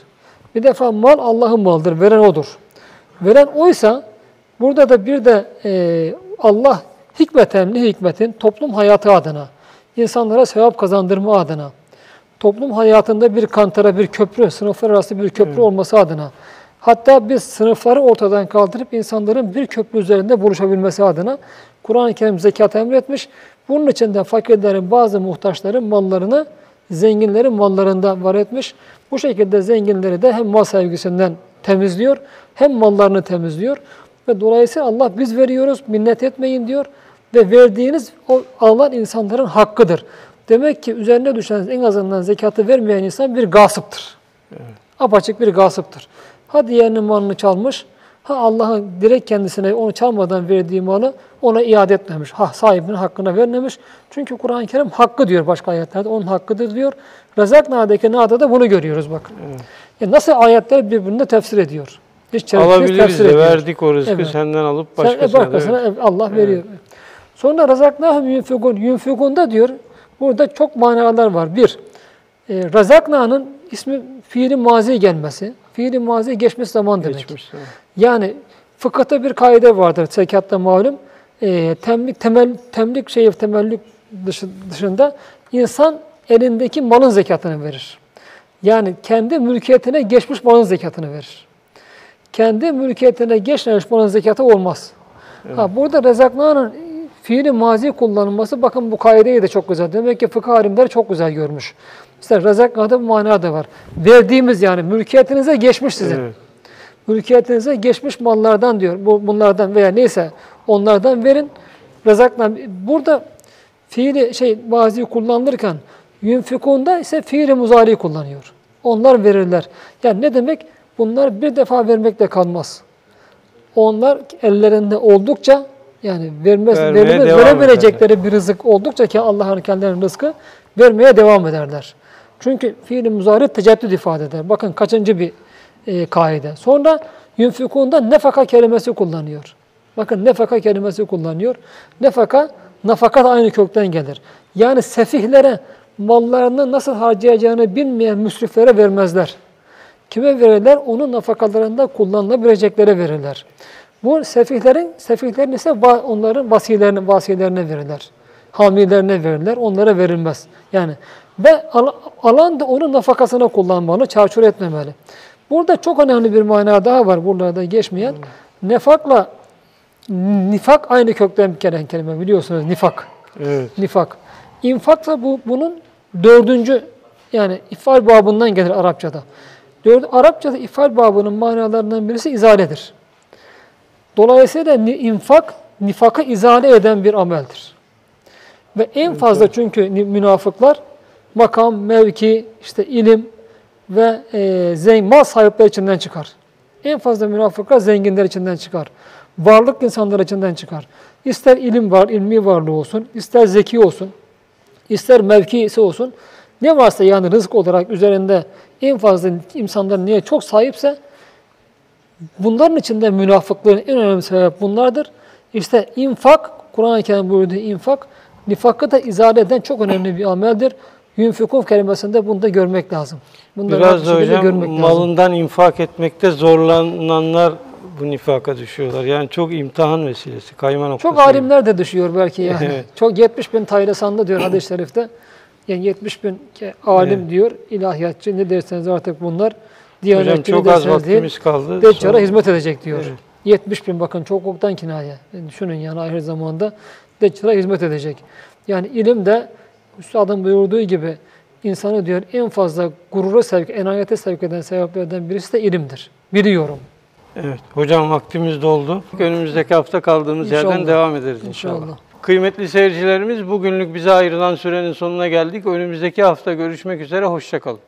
Bir defa mal Allah'ın malıdır, veren O'dur. Veren O'ysa burada da bir de e, Allah hikmeten, hikmetin toplum hayatı adına, insanlara sevap kazandırma adına, toplum hayatında bir kantara, bir köprü, sınıflar arası bir köprü olması adına, hatta biz sınıfları ortadan kaldırıp insanların bir köprü üzerinde buluşabilmesi adına Kur'an-ı Kerim zekat emretmiş. Bunun için de fakirlerin, bazı muhtaçların mallarını zenginlerin mallarından var etmiş. Bu şekilde zenginleri de hem mal sevgisinden temizliyor, hem mallarını temizliyor. Ve dolayısıyla Allah biz veriyoruz, minnet etmeyin diyor. Ve verdiğiniz o alan insanların hakkıdır. Demek ki üzerine düşen en azından zekatı vermeyen insan bir gasıptır. Apaçık bir gasıptır. Ha diğerinin malını çalmış, ha Allah'ın direkt kendisine onu çalmadan verdiği malı ona iade etmemiş. Ha sahibinin hakkına vermemiş. Çünkü Kur'an-ı Kerim hakkı diyor başka ayetlerde. Onun hakkıdır diyor. Rezak Na'daki Na'da da bunu görüyoruz bakın. Yani nasıl ayetler birbirine tefsir ediyor. Hiç Alabiliriz de ediyor. verdik o rızkı Evet. senden alıp Sen başkasına, da başkasına ver. ev- Allah veriyor. Sonra razaknahum yunfikun. Yunfikun'da diyor, burada çok manalar var. Bir, e, razakna'nın ismi fiili mazi gelmesi. Fiili mazi geçmiş zaman demek. Geçmiş zaman. Yani fıkıhta bir kaide vardır zekatta malum. E, temlik, temel, temlik şeyi temellük dışı- dışında insan elindeki malın zekatını verir. Yani kendi mülkiyetine geçmiş malın zekatını verir. Kendi mülkiyetine geçmemiş malın zekatı olmaz. Ha, burada rezaknanın fiili mazi kullanılması bakın bu kaideyi de çok güzel. Demek ki fıkıh alimleri çok güzel görmüş. İşte rezaknada bu mana da var. Verdiğimiz yani mülkiyetinize geçmiş sizin. Evet. Mülkiyetinize geçmiş mallardan diyor. Bu bunlardan veya neyse onlardan verin. Rezakna burada fiili şey mazi kullanılırken yunfikunda ise fiili muzari kullanıyor. Onlar verirler. Yani ne demek? Bunlar bir defa vermekle kalmaz. Onlar ellerinde oldukça yani vermez, devam verebilecekleri bir rızık oldukça ki Allah'ın kendilerinin rızkı vermeye devam ederler. Çünkü fiili muzari teceddüd ifade eder. Bakın kaçıncı bir e, kaide. Sonra yunfikunda nefaka kelimesi kullanıyor. Bakın nefaka kelimesi kullanıyor. Nefaka, nafaka da aynı kökten gelir. Yani sefihlere mallarını nasıl harcayacağını bilmeyen müsriflere vermezler. Kime verirler? Onun nafakalarında kullanılabileceklere verirler. Bu sefihlerin, sefihlerin ise onların vasilerine, vasilerine verirler. Hamilerine verirler, onlara verilmez. Yani ve al- alan da onun nafakasına kullanmalı, çarçur etmemeli. Burada çok önemli bir mana daha var buralarda geçmeyen. Nefakla nifak aynı kökten gelen kelime biliyorsunuz nifak. Evet. Nifak. İnfak da bu, bunun dördüncü yani ifal babından gelir Arapçada. Dördü, Arapçada ifal babının manalarından birisi izaledir. Dolayısıyla infak, nifakı izale eden bir ameldir. Ve en fazla çünkü münafıklar makam, mevki, işte ilim ve e, zengin, mal sahipleri içinden çıkar. En fazla münafıklar zenginler içinden çıkar. Varlık insanlar içinden çıkar. İster ilim var, ilmi varlığı olsun, ister zeki olsun, ister mevkisi olsun. Ne varsa yani rızık olarak üzerinde en fazla insanların niye çok sahipse bunların içinde münafıklığın en önemli sebep bunlardır. İşte infak, Kur'an-ı Kerim buyurduğu infak, nifakı da izale eden çok önemli bir ameldir. Yunfikun kelimesinde bunu da görmek lazım. Bunları Biraz da hocam görmek lazım. malından infak etmekte zorlananlar bu nifaka düşüyorlar. Yani çok imtihan vesilesi, kayma noktası. Çok alimler de düşüyor belki yani. Evet. Çok 70 bin tayresanlı diyor hadis-i şerifte. Yani 70 bin alim diyor, ilahiyatçı ne derseniz artık bunlar. Hocam Diyanetçi ne çok az vaktimiz kaldı. Deccal'a Sonra- hizmet edecek diyor. Evet. 70 bin bakın çok oktan kinaye. Yani düşünün yani ahir zamanda Deccal'a hizmet edecek. Yani ilim de Üstadın buyurduğu gibi insanı diyor en fazla gurura sevk, enayete sevk eden sebeplerden birisi de ilimdir. Biliyorum. Evet. Hocam vaktimiz doldu. Önümüzdeki hafta kaldığımız yerden İnşallah. devam ederiz inşallah. İnşallah. Kıymetli seyircilerimiz bugünlük bize ayrılan sürenin sonuna geldik. Önümüzdeki hafta görüşmek üzere. Hoşçakalın.